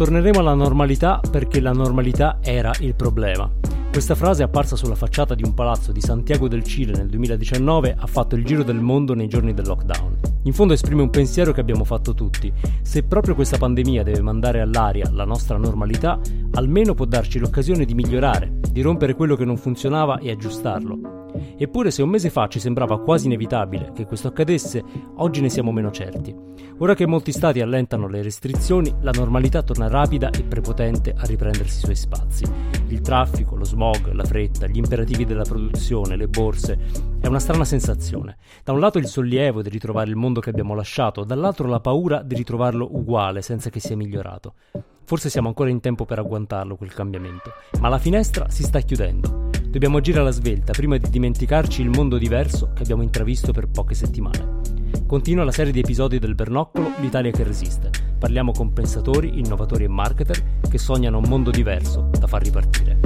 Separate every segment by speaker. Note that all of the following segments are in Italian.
Speaker 1: torneremo alla normalità perché la normalità era il problema. Questa frase apparsa sulla facciata di un palazzo di Santiago del Cile nel 2019 ha fatto il giro del mondo nei giorni del lockdown. In fondo esprime un pensiero che abbiamo fatto tutti. Se proprio questa pandemia deve mandare all'aria la nostra normalità, almeno può darci l'occasione di migliorare, di rompere quello che non funzionava e aggiustarlo. Eppure se un mese fa ci sembrava quasi inevitabile che questo accadesse, oggi ne siamo meno certi. Ora che molti stati allentano le restrizioni, la normalità torna rapida e prepotente a riprendersi i suoi spazi. Il traffico, lo smog, la fretta, gli imperativi della produzione, le borse, è una strana sensazione. Da un lato il sollievo di ritrovare il mondo che abbiamo lasciato, dall'altro la paura di ritrovarlo uguale senza che sia migliorato. Forse siamo ancora in tempo per agguantarlo quel cambiamento, ma la finestra si sta chiudendo. Dobbiamo agire alla svelta prima di dimenticarci il mondo diverso che abbiamo intravisto per poche settimane. Continua la serie di episodi del Bernoccolo L'Italia che resiste. Parliamo con pensatori, innovatori e marketer che sognano un mondo diverso da far ripartire.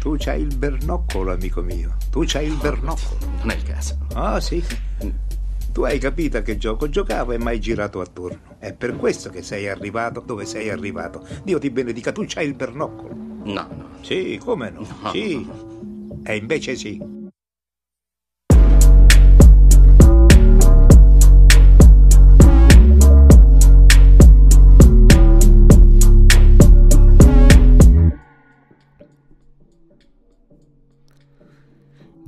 Speaker 2: Tu c'hai il bernoccolo, amico mio. Tu c'hai il bernoccolo.
Speaker 3: Non è il caso.
Speaker 2: Ah, sì. Tu hai capito a che gioco giocavo e mai girato attorno. È per questo che sei arrivato dove sei arrivato. Dio ti benedica, tu c'hai il bernoccolo.
Speaker 3: No, no.
Speaker 2: Sì, come no?
Speaker 3: No.
Speaker 2: Sì. E invece sì.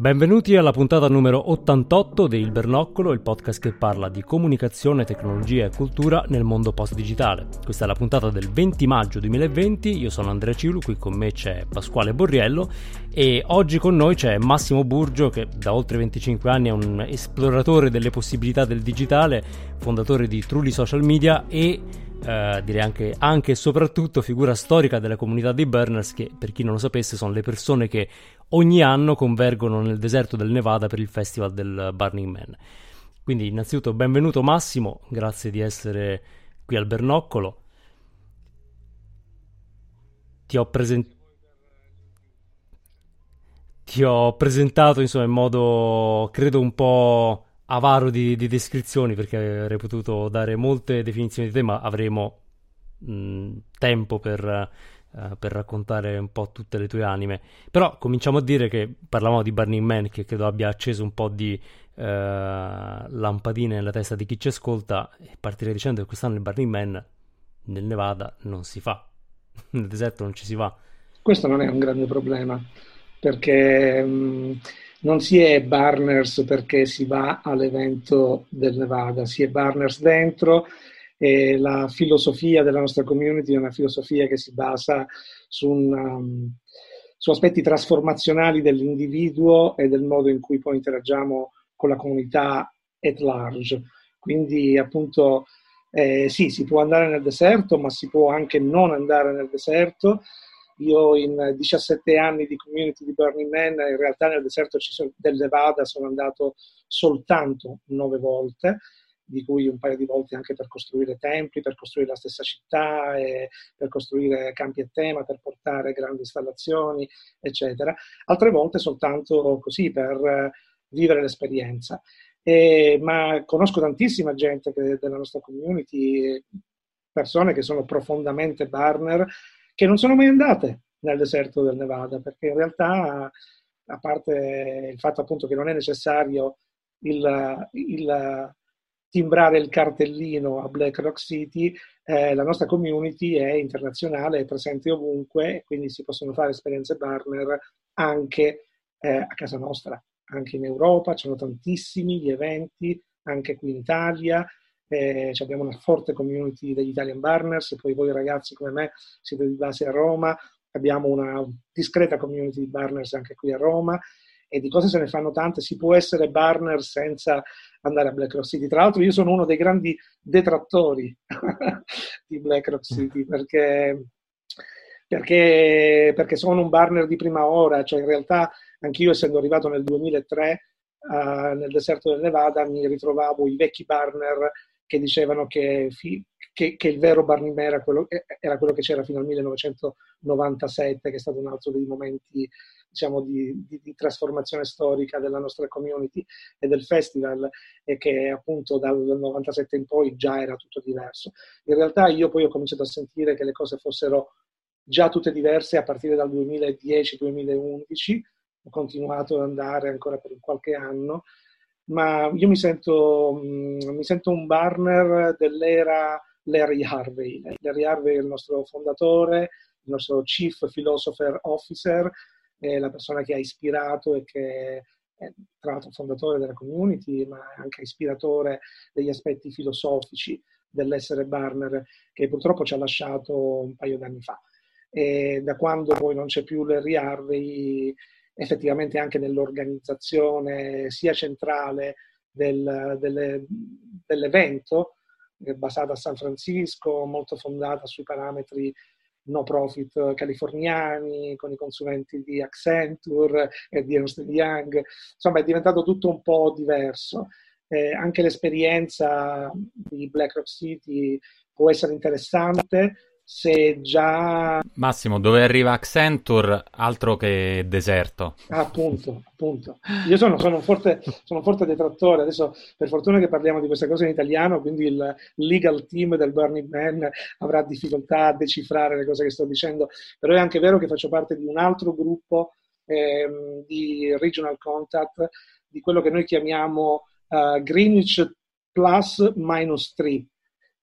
Speaker 1: Benvenuti alla puntata numero 88 di Il Bernoccolo, il podcast che parla di comunicazione, tecnologia e cultura nel mondo post-digitale. Questa è la puntata del 20 maggio 2020, io sono Andrea Ciulu, qui con me c'è Pasquale Borriello e oggi con noi c'è Massimo Burgio che da oltre 25 anni è un esploratore delle possibilità del digitale, fondatore di Trulli Social Media e eh, direi anche, anche e soprattutto figura storica della comunità dei burners che per chi non lo sapesse sono le persone che ogni anno convergono nel deserto del Nevada per il festival del Burning Man. Quindi innanzitutto benvenuto Massimo, grazie di essere qui al Bernoccolo. Ti ho, presen- ti ho presentato insomma in modo credo un po' avaro di, di descrizioni perché avrei potuto dare molte definizioni di te, ma avremo mh, tempo per, eh, per raccontare un po' tutte le tue anime. Però cominciamo a dire che parlavamo di Burning Man, che credo abbia acceso un po' di eh, lampadine nella testa di chi ci ascolta, e partirei dicendo che quest'anno il Burning Man nel Nevada non si fa, nel deserto non ci si va.
Speaker 4: Questo non è un grande problema, perché mh, non si è Barners perché si va all'evento del Nevada, si è Barners dentro e la filosofia della nostra community è una filosofia che si basa su, una, su aspetti trasformazionali dell'individuo e del modo in cui poi interagiamo con la comunità at large. Quindi appunto eh, sì, si può andare nel deserto, ma si può anche non andare nel deserto. Io in 17 anni di community di Burning Man, in realtà nel deserto del Nevada sono andato soltanto nove volte, di cui un paio di volte anche per costruire templi, per costruire la stessa città, per costruire campi a tema, per portare grandi installazioni, eccetera. Altre volte soltanto così per vivere l'esperienza. E, ma conosco tantissima gente che, della nostra community, persone che sono profondamente Barner, che non sono mai andate nel deserto del Nevada, perché in realtà, a parte il fatto appunto che non è necessario il, il timbrare il cartellino a Black Rock City, eh, la nostra community è internazionale, è presente ovunque, quindi si possono fare esperienze Barner anche eh, a casa nostra, anche in Europa, ci sono tantissimi gli eventi, anche qui in Italia, eh, abbiamo una forte community degli Italian Burners, poi voi ragazzi come me siete di base a Roma, abbiamo una discreta community di Burners anche qui a Roma e di cose se ne fanno tante, si può essere Burner senza andare a Black Rock City. Tra l'altro io sono uno dei grandi detrattori di Black Rock City perché, perché, perché sono un Burner di prima ora, cioè in realtà anch'io essendo arrivato nel 2003 uh, nel deserto del Nevada mi ritrovavo i vecchi Burner che dicevano che, che, che, il vero Barney Man era quello, era quello, che c'era fino al 1997, che è stato un altro dei momenti diciamo, di, di, di, trasformazione storica della nostra community e del festival, e che appunto dal 97 in poi già era tutto diverso. In realtà io poi ho cominciato a sentire che le cose fossero già tutte diverse a partire dal 2010-2011, ho continuato ad andare ancora per qualche anno, ma io mi sento, mm, mi sento un Barner dell'era Larry Harvey. Larry Harvey è il nostro fondatore, il nostro Chief Philosopher Officer, è la persona che ha ispirato e che è tra l'altro fondatore della community, ma anche ispiratore degli aspetti filosofici dell'essere Barner, che purtroppo ci ha lasciato un paio d'anni fa. E da quando poi non c'è più Larry Harvey, effettivamente anche nell'organizzazione sia centrale del, delle, dell'evento, basata a San Francisco, molto fondata sui parametri no profit californiani, con i consulenti di Accenture e di Ernst Young, insomma è diventato tutto un po' diverso. Eh, anche l'esperienza di BlackRock City può essere interessante, se già...
Speaker 3: Massimo, dove arriva Accenture, altro che deserto.
Speaker 4: Ah, appunto, appunto. Io sono, sono, un forte, sono forte detrattore, adesso per fortuna che parliamo di questa cosa in italiano, quindi il legal team del Burning Man avrà difficoltà a decifrare le cose che sto dicendo, però è anche vero che faccio parte di un altro gruppo ehm, di regional contact, di quello che noi chiamiamo uh, Greenwich Plus minus 3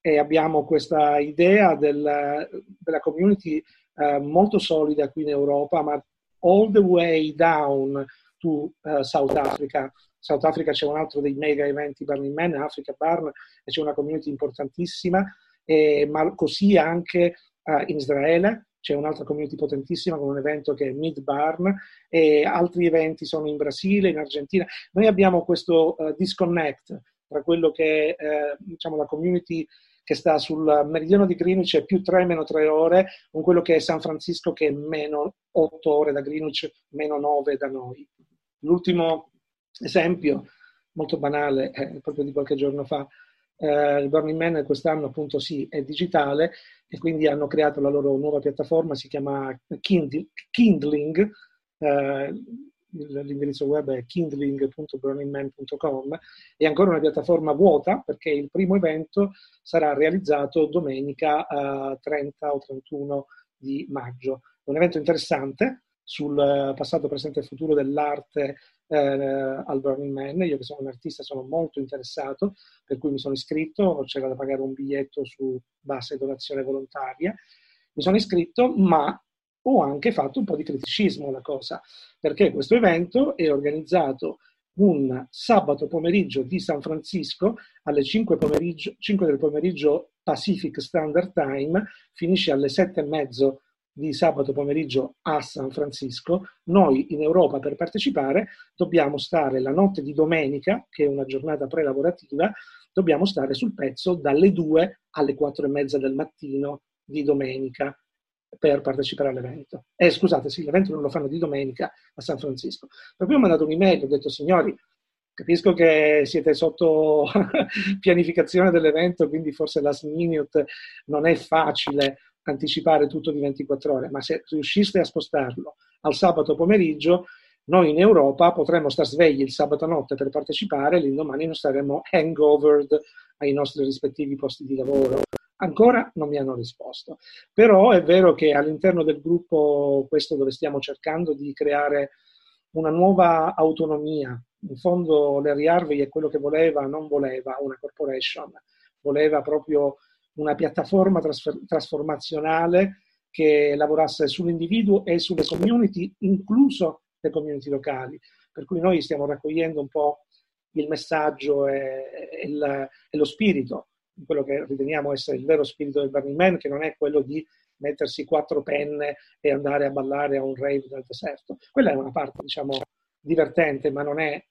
Speaker 4: e abbiamo questa idea del, della community eh, molto solida qui in Europa, ma all the way down to uh, South Africa. South Africa c'è un altro dei mega eventi Burning Man, Africa Barn, e c'è una community importantissima, e, ma così anche uh, in Israele c'è un'altra community potentissima con un evento che è Mid Barn e altri eventi sono in Brasile, in Argentina. Noi abbiamo questo uh, disconnect tra quello che è diciamo, la community che sta sul meridiano di Greenwich è più 3 meno 3 ore, con quello che è San Francisco che è meno 8 ore da Greenwich, meno 9 da noi. L'ultimo esempio, molto banale, è proprio di qualche giorno fa, eh, il Burning Man quest'anno appunto sì è digitale e quindi hanno creato la loro nuova piattaforma, si chiama Kindling, eh, l'indirizzo web è kindling.burningman.com, è ancora una piattaforma vuota perché il primo evento sarà realizzato domenica eh, 30 o 31 di maggio. Un evento interessante sul passato, presente e futuro dell'arte eh, al Burning Man. Io che sono un artista sono molto interessato, per cui mi sono iscritto, c'era da pagare un biglietto su base donazione volontaria. Mi sono iscritto, ma ho anche fatto un po' di criticismo alla cosa, perché questo evento è organizzato un sabato pomeriggio di San Francisco alle 5, 5 del pomeriggio Pacific Standard Time, finisce alle 7 e mezzo di sabato pomeriggio a San Francisco. Noi in Europa per partecipare dobbiamo stare la notte di domenica, che è una giornata prelavorativa, dobbiamo stare sul pezzo dalle 2 alle 4 e mezza del mattino di domenica per partecipare all'evento. Eh, scusate, sì, l'evento non lo fanno di domenica a San Francisco. Per cui ho mandato un'email, ho detto, signori, capisco che siete sotto pianificazione dell'evento, quindi forse last minute non è facile anticipare tutto di 24 ore, ma se riusciste a spostarlo al sabato pomeriggio, noi in Europa potremmo star svegli il sabato notte per partecipare, l'indomani non saremmo hangovered ai nostri rispettivi posti di lavoro. Ancora non mi hanno risposto, però è vero che all'interno del gruppo, questo dove stiamo cercando di creare una nuova autonomia, in fondo Larry Harvey è quello che voleva, non voleva una corporation, voleva proprio una piattaforma trasfer- trasformazionale che lavorasse sull'individuo e sulle community, incluso le community locali. Per cui noi stiamo raccogliendo un po' il messaggio e, e, il, e lo spirito quello che riteniamo essere il vero spirito del Burning Man, che non è quello di mettersi quattro penne e andare a ballare a un rave nel deserto. Quella è una parte, diciamo, divertente, ma non è,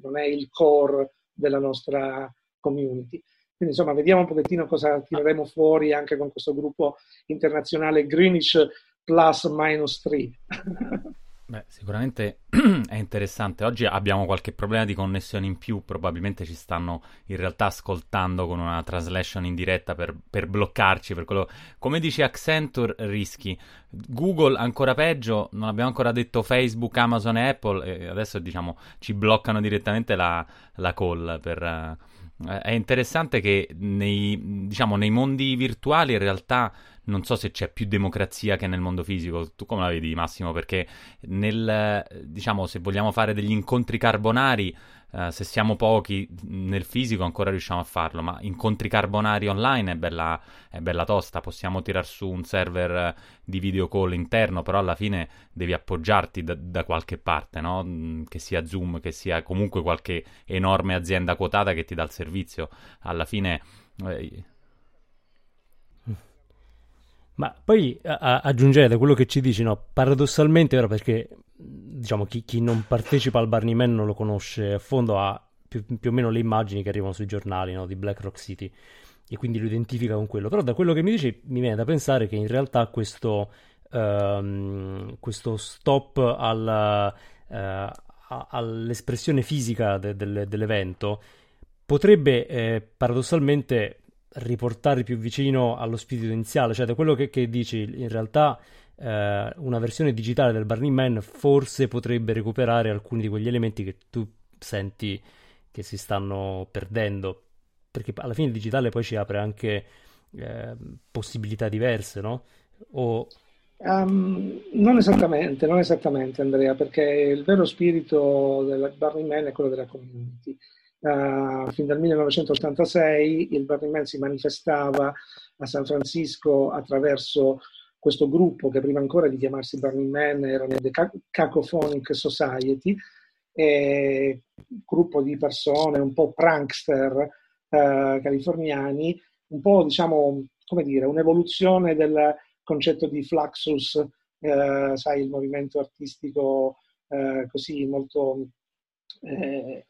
Speaker 4: non è il core della nostra community. Quindi insomma, vediamo un pochettino cosa tireremo fuori anche con questo gruppo internazionale Greenwich Plus Minus 3.
Speaker 3: Beh, sicuramente è interessante. Oggi abbiamo qualche problema di connessione in più, probabilmente ci stanno in realtà ascoltando con una translation in diretta per, per bloccarci. Per quello... Come dice Accenture, rischi. Google ancora peggio, non abbiamo ancora detto Facebook, Amazon e Apple, e adesso diciamo ci bloccano direttamente la, la call per... Uh, è interessante che nei, diciamo, nei mondi virtuali in realtà non so se c'è più democrazia che nel mondo fisico. Tu come la vedi, Massimo? Perché nel, diciamo, se vogliamo fare degli incontri carbonari, Uh, se siamo pochi nel fisico ancora riusciamo a farlo, ma incontri carbonari online è bella, è bella tosta, possiamo tirar su un server di video call interno, però alla fine devi appoggiarti da, da qualche parte, no? Mm, che sia Zoom, che sia comunque qualche enorme azienda quotata che ti dà il servizio. Alla fine... Eh,
Speaker 1: ma poi a- aggiungere da quello che ci dici, no, paradossalmente, vero, perché diciamo chi, chi, non partecipa al Burning Man non lo conosce a fondo, ha più, più o meno le immagini che arrivano sui giornali no, di Black Rock City e quindi lo identifica con quello. Però da quello che mi dici mi viene da pensare che in realtà questo, um, questo stop al, uh, all'espressione fisica de- de- dell'evento potrebbe eh, paradossalmente riportare più vicino allo spirito iniziale, cioè da quello che, che dici, in realtà eh, una versione digitale del Burning Man forse potrebbe recuperare alcuni di quegli elementi che tu senti che si stanno perdendo, perché alla fine il digitale poi ci apre anche eh, possibilità diverse, no? O...
Speaker 4: Um, non esattamente, non esattamente Andrea, perché il vero spirito del Burning Man è quello della community Uh, fin dal 1986 il Burning Man si manifestava a San Francisco attraverso questo gruppo che prima ancora di chiamarsi Burning Man erano The Cacophonic Society, e gruppo di persone un po' prankster uh, californiani, un po' diciamo, come dire, un'evoluzione del concetto di Fluxus, uh, sai, il movimento artistico così molto eh, eh,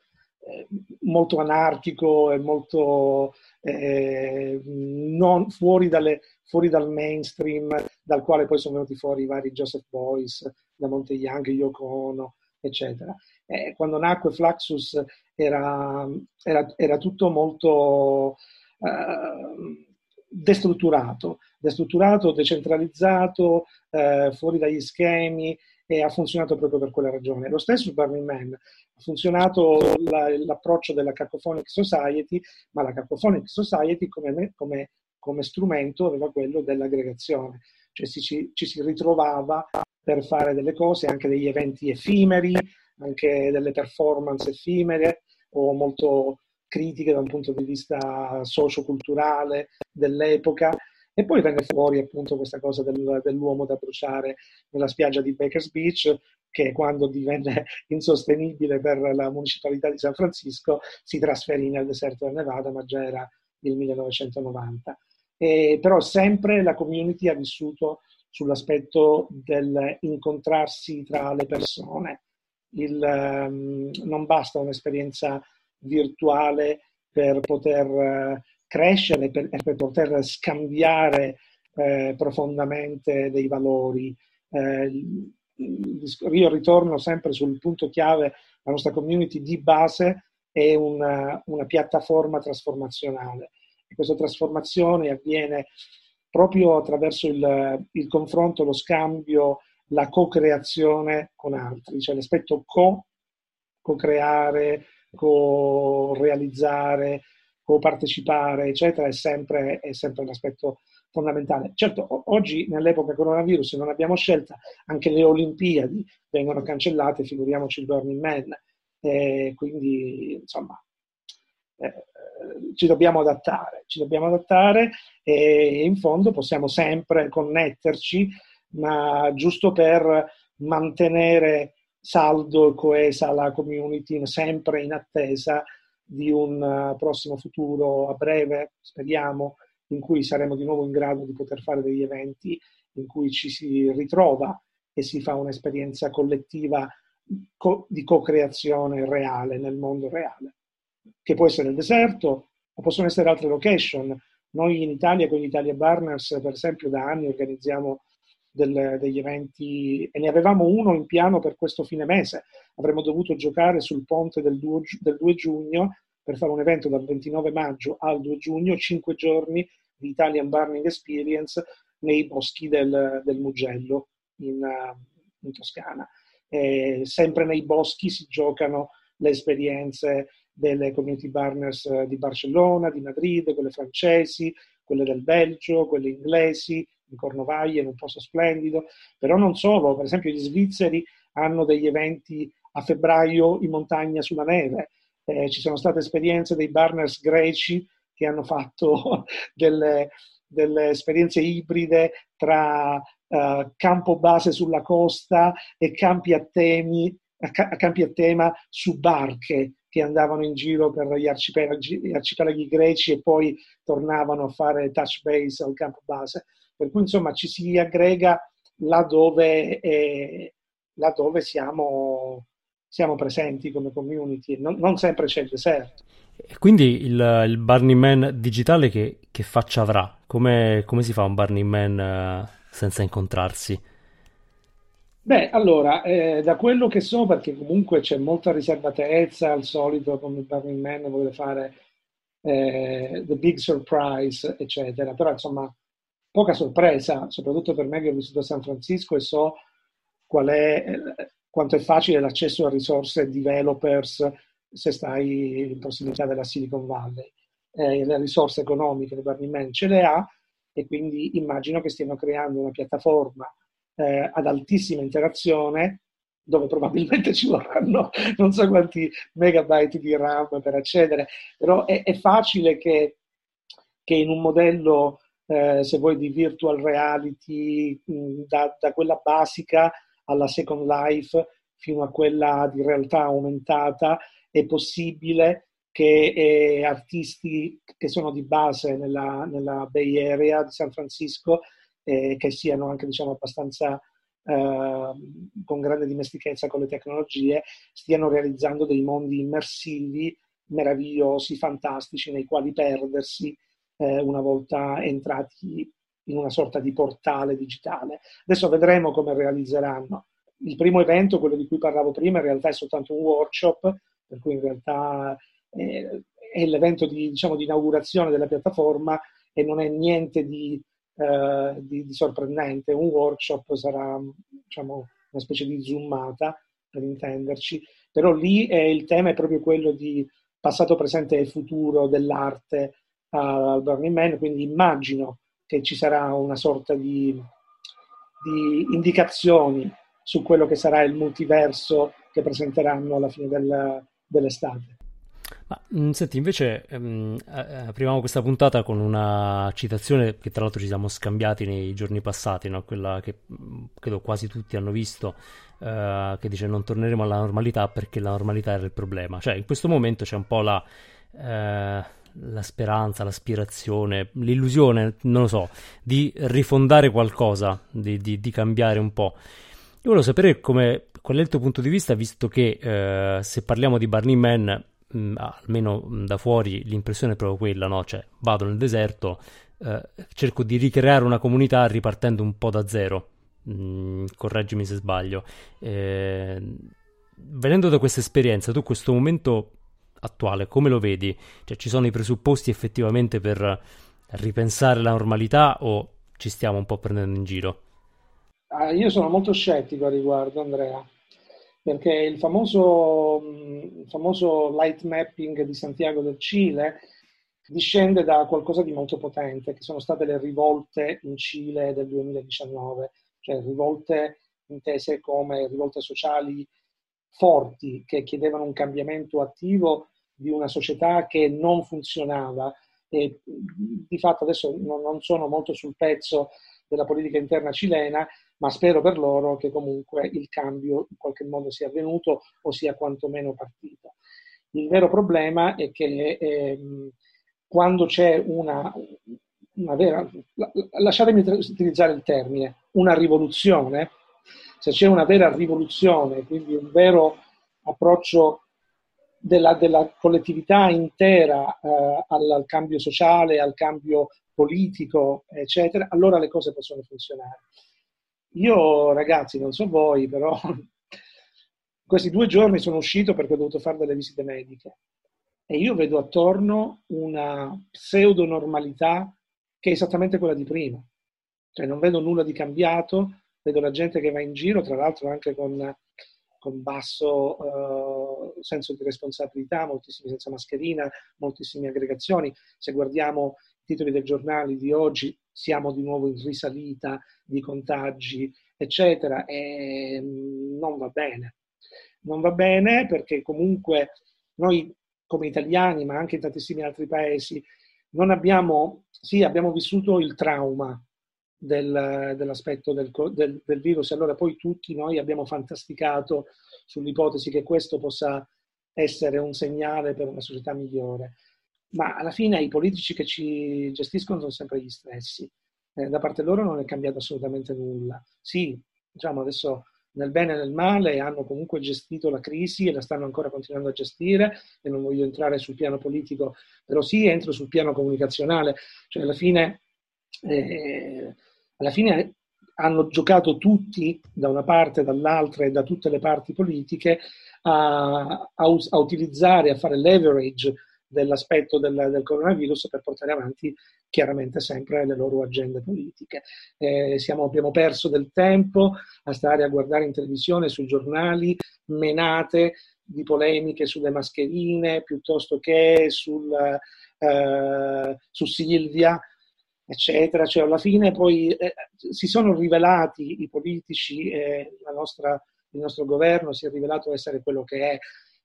Speaker 4: molto anarchico e molto eh, non, fuori, dalle, fuori, dal mainstream, dal quale poi sono venuti fuori i vari Joseph Boyce, da Monte Young, Yoko Ono, eccetera. Eh, quando nacque Fluxus era, era, era tutto molto eh, destrutturato, destrutturato, decentralizzato, eh, fuori dagli schemi e ha funzionato proprio per quella ragione. Lo stesso Burning Man ha funzionato la, l'approccio della Cacophonic Society, ma la Cacophonic Society come, come, come strumento aveva quello dell'aggregazione, cioè ci, ci si ritrovava per fare delle cose, anche degli eventi effimeri, anche delle performance effimere o molto critiche da un punto di vista socioculturale dell'epoca e poi venne fuori appunto questa cosa del, dell'uomo da bruciare nella spiaggia di Baker's Beach, che quando divenne insostenibile per la municipalità di San Francisco si trasferì nel deserto del Nevada, ma già era il 1990. E, però sempre la community ha vissuto sull'aspetto dell'incontrarsi tra le persone. Il, um, non basta un'esperienza virtuale per poter uh, crescere per, per poter scambiare eh, profondamente dei valori. Eh, io ritorno sempre sul punto chiave, la nostra community di base è una, una piattaforma trasformazionale e questa trasformazione avviene proprio attraverso il, il confronto, lo scambio, la co-creazione con altri, cioè l'aspetto co, co-creare, co-realizzare, partecipare, eccetera, è sempre, è sempre un aspetto fondamentale. Certo, oggi nell'epoca coronavirus non abbiamo scelta, anche le Olimpiadi vengono cancellate, figuriamoci il Burning Man. Eh, quindi, insomma, eh, ci dobbiamo adattare, ci dobbiamo adattare e in fondo possiamo sempre connetterci, ma giusto per mantenere saldo e coesa la community, sempre in attesa di un eh, prossimo futuro a breve, speriamo, in cui saremo di nuovo in grado di poter fare degli eventi in cui ci si ritrova e si fa un'esperienza collettiva di co-creazione reale nel mondo reale, che può essere il deserto o possono essere altre location. Noi in Italia con gli Italia Barners, per esempio, da anni organizziamo del, degli eventi e ne avevamo uno in piano per questo fine mese. Avremmo dovuto giocare sul ponte del 2, del 2 giugno per fare un evento dal 29 maggio al 2 giugno, 5 giorni di Italian Burning Experience nei boschi del, del Mugello in, in Toscana. E sempre nei boschi si giocano le esperienze delle community burners di Barcellona, di Madrid, quelle francesi, quelle del Belgio, quelle inglesi, in Cornovaglia, in un posto splendido, però non solo, per esempio gli svizzeri hanno degli eventi a febbraio in montagna sulla neve, eh, ci sono state esperienze dei burners greci che hanno fatto delle, delle esperienze ibride tra uh, campo base sulla costa e campi a, temi, a campi a tema su barche che andavano in giro per gli arcipelaghi, gli arcipelaghi greci e poi tornavano a fare touch base al campo base. Per cui insomma ci si aggrega laddove, eh, laddove siamo, siamo, presenti come community, non, non, sempre c'è il deserto.
Speaker 1: Quindi il, il Burning Man digitale che, che faccia avrà? Come, come, si fa un Burning Man uh, senza incontrarsi?
Speaker 4: Beh, allora, eh, da quello che so, perché comunque c'è molta riservatezza, al solito come il Burning Man vuole fare eh, The Big Surprise, eccetera, però insomma poca sorpresa, soprattutto per me che ho vissuto a San Francisco e so qual è, eh, quanto è facile l'accesso a risorse developers se stai in prossimità della Silicon Valley. Eh, le risorse economiche di Burning Man ce le ha e quindi immagino che stiano creando una piattaforma eh, ad altissima interazione dove probabilmente ci vorranno non so quanti megabyte di RAM per accedere, però è, è facile che, che in un modello eh, se vuoi, di virtual reality, mh, da, da, quella basica alla Second Life fino a quella di realtà aumentata, è possibile che eh, artisti che sono di base nella, nella, Bay Area di San Francisco, eh, che siano anche diciamo, abbastanza eh, con grande dimestichezza con le tecnologie, stiano realizzando dei mondi immersivi, meravigliosi, fantastici, nei quali perdersi eh, una volta entrati in una sorta di portale digitale. Adesso vedremo come realizzeranno. Il primo evento, quello di cui parlavo prima, in realtà è soltanto un workshop, per cui in realtà eh, è l'evento di, diciamo, di, inaugurazione della piattaforma e non è niente di, eh, di, di sorprendente. Un workshop sarà diciamo, una specie di zoomata, per intenderci, però lì il tema è proprio quello di passato, presente e futuro dell'arte al Burning Man, quindi immagino che ci sarà una sorta di, di indicazioni su quello che sarà il multiverso che presenteranno alla fine del, dell'estate.
Speaker 1: Ma, mm, senti, invece ehm, apriamo questa puntata con una citazione che tra l'altro ci siamo scambiati nei giorni passati, no? quella che mm, credo quasi tutti hanno visto, eh, che dice non torneremo alla normalità perché la normalità era il problema. Cioè in questo momento c'è un po' la... Eh, la speranza, l'aspirazione, l'illusione, non lo so, di rifondare qualcosa, di, di, di cambiare un po'. Io volevo sapere come, qual è il tuo punto di vista, visto che eh, se parliamo di Burning Man, mh, mm, almeno mm, da fuori l'impressione è proprio quella, no? Cioè, vado nel deserto, eh, cerco di ricreare una comunità ripartendo un po' da zero. Mm, correggimi se sbaglio. Eh, venendo da questa esperienza, tu questo momento attuale, come lo vedi? Cioè, ci sono i presupposti effettivamente per ripensare la normalità o ci stiamo un po' prendendo in giro?
Speaker 4: Ah, io sono molto scettico a riguardo, Andrea, perché il famoso, il famoso light mapping di Santiago del Cile discende da qualcosa di molto potente, che sono state le rivolte in Cile del 2019, cioè rivolte intese come rivolte sociali forti che chiedevano un cambiamento attivo di una società che non funzionava e di fatto adesso non sono molto sul pezzo della politica interna cilena, ma spero per loro che comunque il cambio in qualche modo sia avvenuto o sia quantomeno partito. Il vero problema è che ehm, quando c'è una, una vera, lasciatemi utilizzare il termine, una rivoluzione, se c'è una vera rivoluzione, quindi un vero approccio della, della collettività intera eh, al, al, cambio sociale, al cambio politico, eccetera, allora le cose possono funzionare. io ragazzi, non so voi, però questi due giorni sono uscito perché ho dovuto fare delle visite mediche e io vedo attorno una pseudo normalità che è esattamente quella di prima. Cioè non vedo nulla di cambiato, vedo la gente che va in giro, tra l'altro anche con, con basso uh, senso di responsabilità, moltissimi senza mascherina, moltissime aggregazioni. Se guardiamo i titoli dei giornali di oggi, siamo di nuovo in risalita di contagi, eccetera, e mm, non va bene. Non va bene perché comunque noi come italiani, ma anche in tantissimi altri paesi, non abbiamo, sì, abbiamo vissuto il trauma del, dell'aspetto del, del, del, virus e allora poi tutti noi abbiamo fantasticato sull'ipotesi che questo possa essere un segnale per una società migliore. Ma alla fine i politici che ci gestiscono sono sempre gli stessi. Eh, da parte loro non è cambiato assolutamente nulla. Sì, diciamo adesso nel bene e nel male hanno comunque gestito la crisi e la stanno ancora continuando a gestire e non voglio entrare sul piano politico, però sì entro sul piano comunicazionale, cioè alla fine, eh, alla fine hanno giocato tutti da una parte e dall'altra e da tutte le parti politiche a, a, a utilizzare, a fare leverage dell'aspetto del, del, coronavirus per portare avanti chiaramente sempre le loro agende politiche. Eh, siamo, abbiamo perso del tempo a stare a guardare in televisione, sui giornali, menate di polemiche sulle mascherine piuttosto che sul, eh, su Silvia, eccetera. Cioè, alla fine poi eh, si sono rivelati i politici, eh, nostra, il nostro governo si è rivelato essere quello che è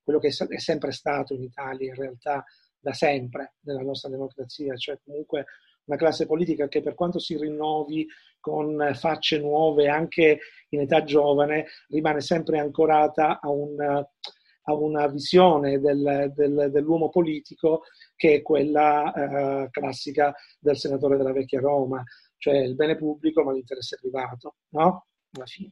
Speaker 4: quello che è sempre stato in Italia in realtà da sempre nella nostra democrazia, cioè comunque una classe politica che per quanto si rinnovi con facce nuove anche in età giovane, rimane sempre ancorata a, un, a una visione del, del, dell'uomo politico che è quella eh, classica del senatore della vecchia Roma, cioè il bene pubblico ma l'interesse privato, no? Alla fine.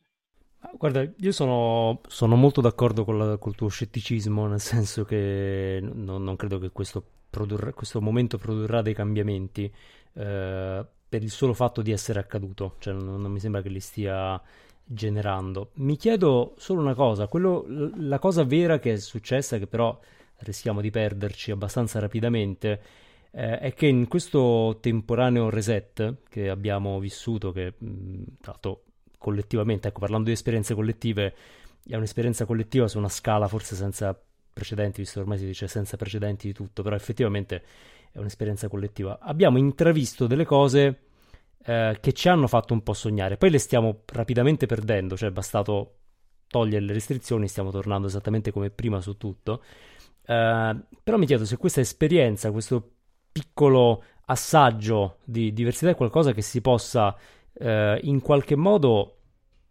Speaker 1: Guarda, io sono, sono molto d'accordo con, la, col tuo scetticismo, nel senso che non, non credo che questo, produrrà, questo, momento produrrà dei cambiamenti eh, per il solo fatto di essere accaduto, cioè non, non, mi sembra che li stia generando. Mi chiedo solo una cosa, quello, la cosa vera che è successa, che però rischiamo di perderci abbastanza rapidamente, eh, è che in questo temporaneo reset che abbiamo vissuto, che tra l'altro collettivamente, ecco, parlando di esperienze collettive, è un'esperienza collettiva su una scala forse senza precedenti, visto che ormai si dice senza precedenti di tutto, però effettivamente è un'esperienza collettiva. Abbiamo intravisto delle cose eh, che ci hanno fatto un po' sognare, poi le stiamo rapidamente perdendo, cioè è bastato togliere le restrizioni, stiamo tornando esattamente come prima su tutto. Eh, però mi chiedo se questa esperienza, questo piccolo assaggio di diversità è qualcosa che si possa eh, in qualche modo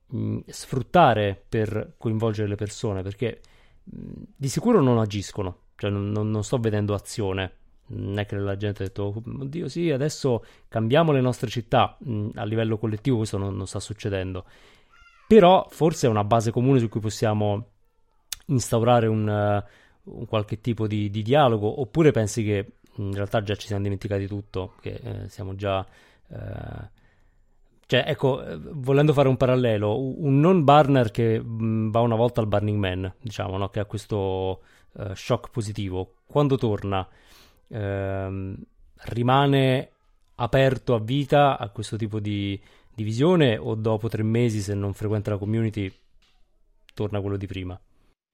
Speaker 1: mh, sfruttare per coinvolgere le persone, perché mh, di sicuro non agiscono, cioè non, non, non, sto vedendo azione. Non è che la gente ha detto, oddio sì, adesso cambiamo le nostre città, mh, a livello collettivo questo non, non sta succedendo. Però forse è una base comune su cui possiamo instaurare un, un qualche tipo di, di, dialogo, oppure pensi che in realtà già ci siamo dimenticati tutto, che eh, siamo già... Eh, cioè, ecco, volendo fare un parallelo, un non burner che mh, va una volta al Burning Man, diciamo, no? che ha questo uh, shock positivo, quando torna ehm, rimane aperto a vita a questo tipo di, di visione o dopo tre mesi, se non frequenta la community, torna quello di prima?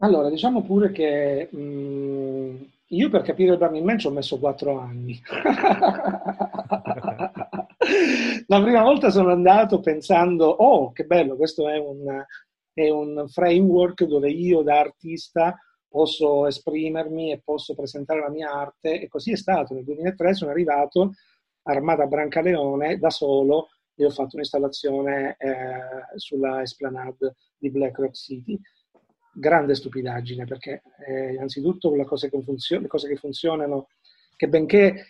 Speaker 4: Allora, diciamo pure che mh, io per capire il Burning Man ci ho messo quattro anni. La prima volta sono andato pensando, oh, che bello, questo è un, è un framework dove io da artista posso esprimermi e posso presentare la mia arte e così è stato. Nel 2003 sono arrivato armata a Brancaleone da solo e ho fatto un'installazione eh, sulla esplanade di Black Rock City. Grande stupidaggine perché eh, innanzitutto le cose, funzio- le cose che funzionano, che benché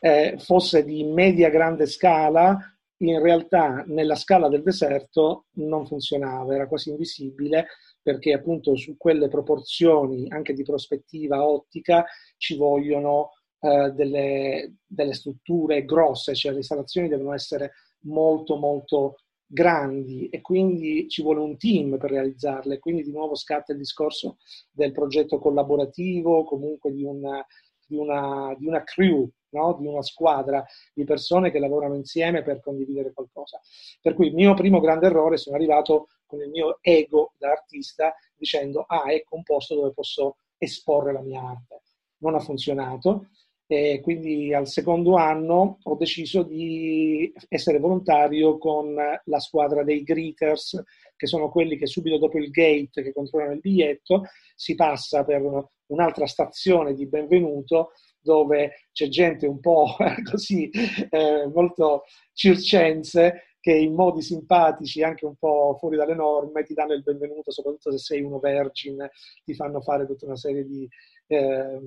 Speaker 4: eh, fosse di media grande scala, in realtà nella scala del deserto non funzionava, era quasi invisibile perché appunto su quelle proporzioni anche di prospettiva ottica ci vogliono eh, delle, delle, strutture grosse, cioè le installazioni devono essere molto molto grandi e quindi ci vuole un team per realizzarle, quindi di nuovo scatta il discorso del progetto collaborativo, comunque di una, di una, di una crew, no? di una squadra di persone che lavorano insieme per condividere qualcosa. Per cui il mio primo grande errore sono arrivato con il mio ego da artista dicendo ah ecco un posto dove posso esporre la mia arte. Non ha funzionato e quindi al secondo anno ho deciso di essere volontario con la squadra dei greeters, che sono quelli che subito dopo il gate che controllano il biglietto si passa per un'altra stazione di benvenuto dove c'è gente un po' così eh, molto circense che in modi simpatici, anche un po' fuori dalle norme, ti danno il benvenuto, soprattutto se sei uno vergine, ti fanno fare tutta una serie di, eh,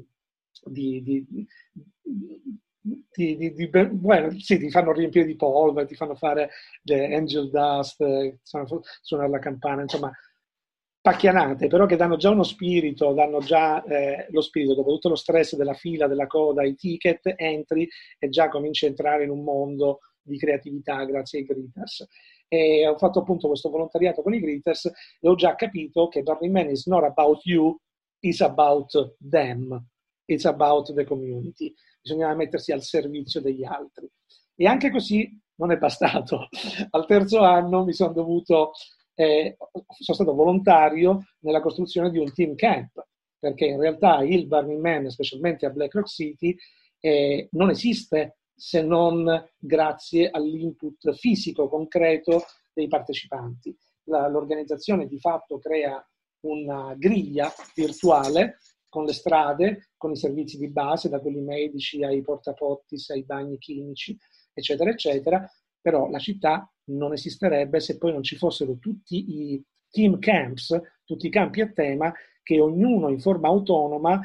Speaker 4: di, di, di, di, bueno, sì, ti fanno riempire di polvere, ti fanno fare angel dust, eh, suonare la campana, insomma, pacchianate, però che danno già uno spirito, danno già eh, lo spirito, dopo tutto lo stress della fila, della coda, i ticket, entri e già cominci a entrare in un mondo di creatività grazie ai greeters. E ho fatto appunto questo volontariato con i greeters e ho già capito che Burning Man is not about you, it's about them it's about the community, bisognava mettersi al servizio degli altri. E anche così non è bastato. Al terzo anno mi sono dovuto, eh, sono stato volontario nella costruzione di un team camp, perché in realtà il Burning Man, specialmente a Black Rock City, eh, non esiste se non grazie all'input fisico, concreto dei partecipanti. La, l'organizzazione di fatto crea una griglia virtuale con le strade, con i servizi di base, da quelli medici ai portapottis, ai bagni chimici, eccetera, eccetera, però la città non esisterebbe se poi non ci fossero tutti i team camps, tutti i campi a tema che ognuno in forma autonoma,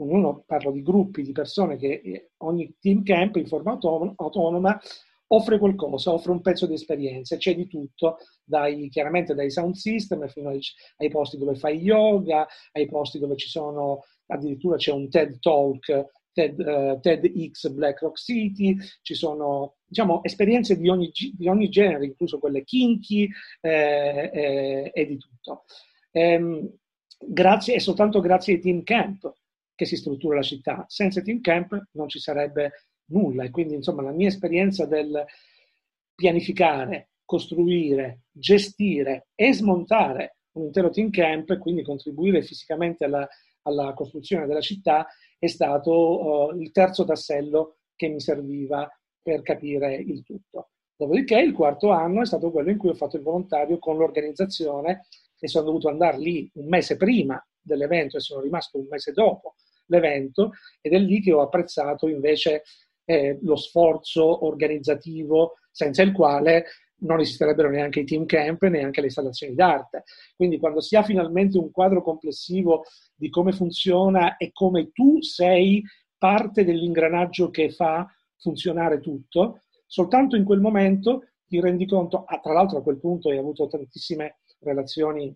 Speaker 4: ognuno parlo di gruppi di persone che eh, ogni team camp in forma autonoma offre qualcosa, offre un pezzo di esperienza, c'è di tutto, dai, chiaramente dai sound system fino ai, ai, posti dove fai yoga, ai posti dove ci sono, addirittura c'è un TED Talk, TED, uh, TEDx Black Rock City, ci sono diciamo, esperienze di ogni, di ogni genere, incluso quelle kinky eh, eh, e di tutto. Ehm, grazie, è soltanto grazie ai team camp che si struttura la città. Senza team camp non ci sarebbe nulla. E quindi, insomma, la mia esperienza del pianificare, costruire, gestire e smontare un intero team camp e quindi contribuire fisicamente alla, alla costruzione della città è stato uh, il terzo tassello che mi serviva per capire il tutto. Dopodiché il quarto anno è stato quello in cui ho fatto il volontario con l'organizzazione e sono dovuto andare lì un mese prima dell'evento e sono rimasto un mese dopo l'evento ed è lì che ho apprezzato invece eh, lo sforzo organizzativo senza il quale non esisterebbero neanche i team camp e neanche le installazioni d'arte. Quindi quando si ha finalmente un quadro complessivo di come funziona e come tu sei parte dell'ingranaggio che fa funzionare tutto, soltanto in quel momento ti rendi conto, ah, tra l'altro a quel punto hai avuto tantissime relazioni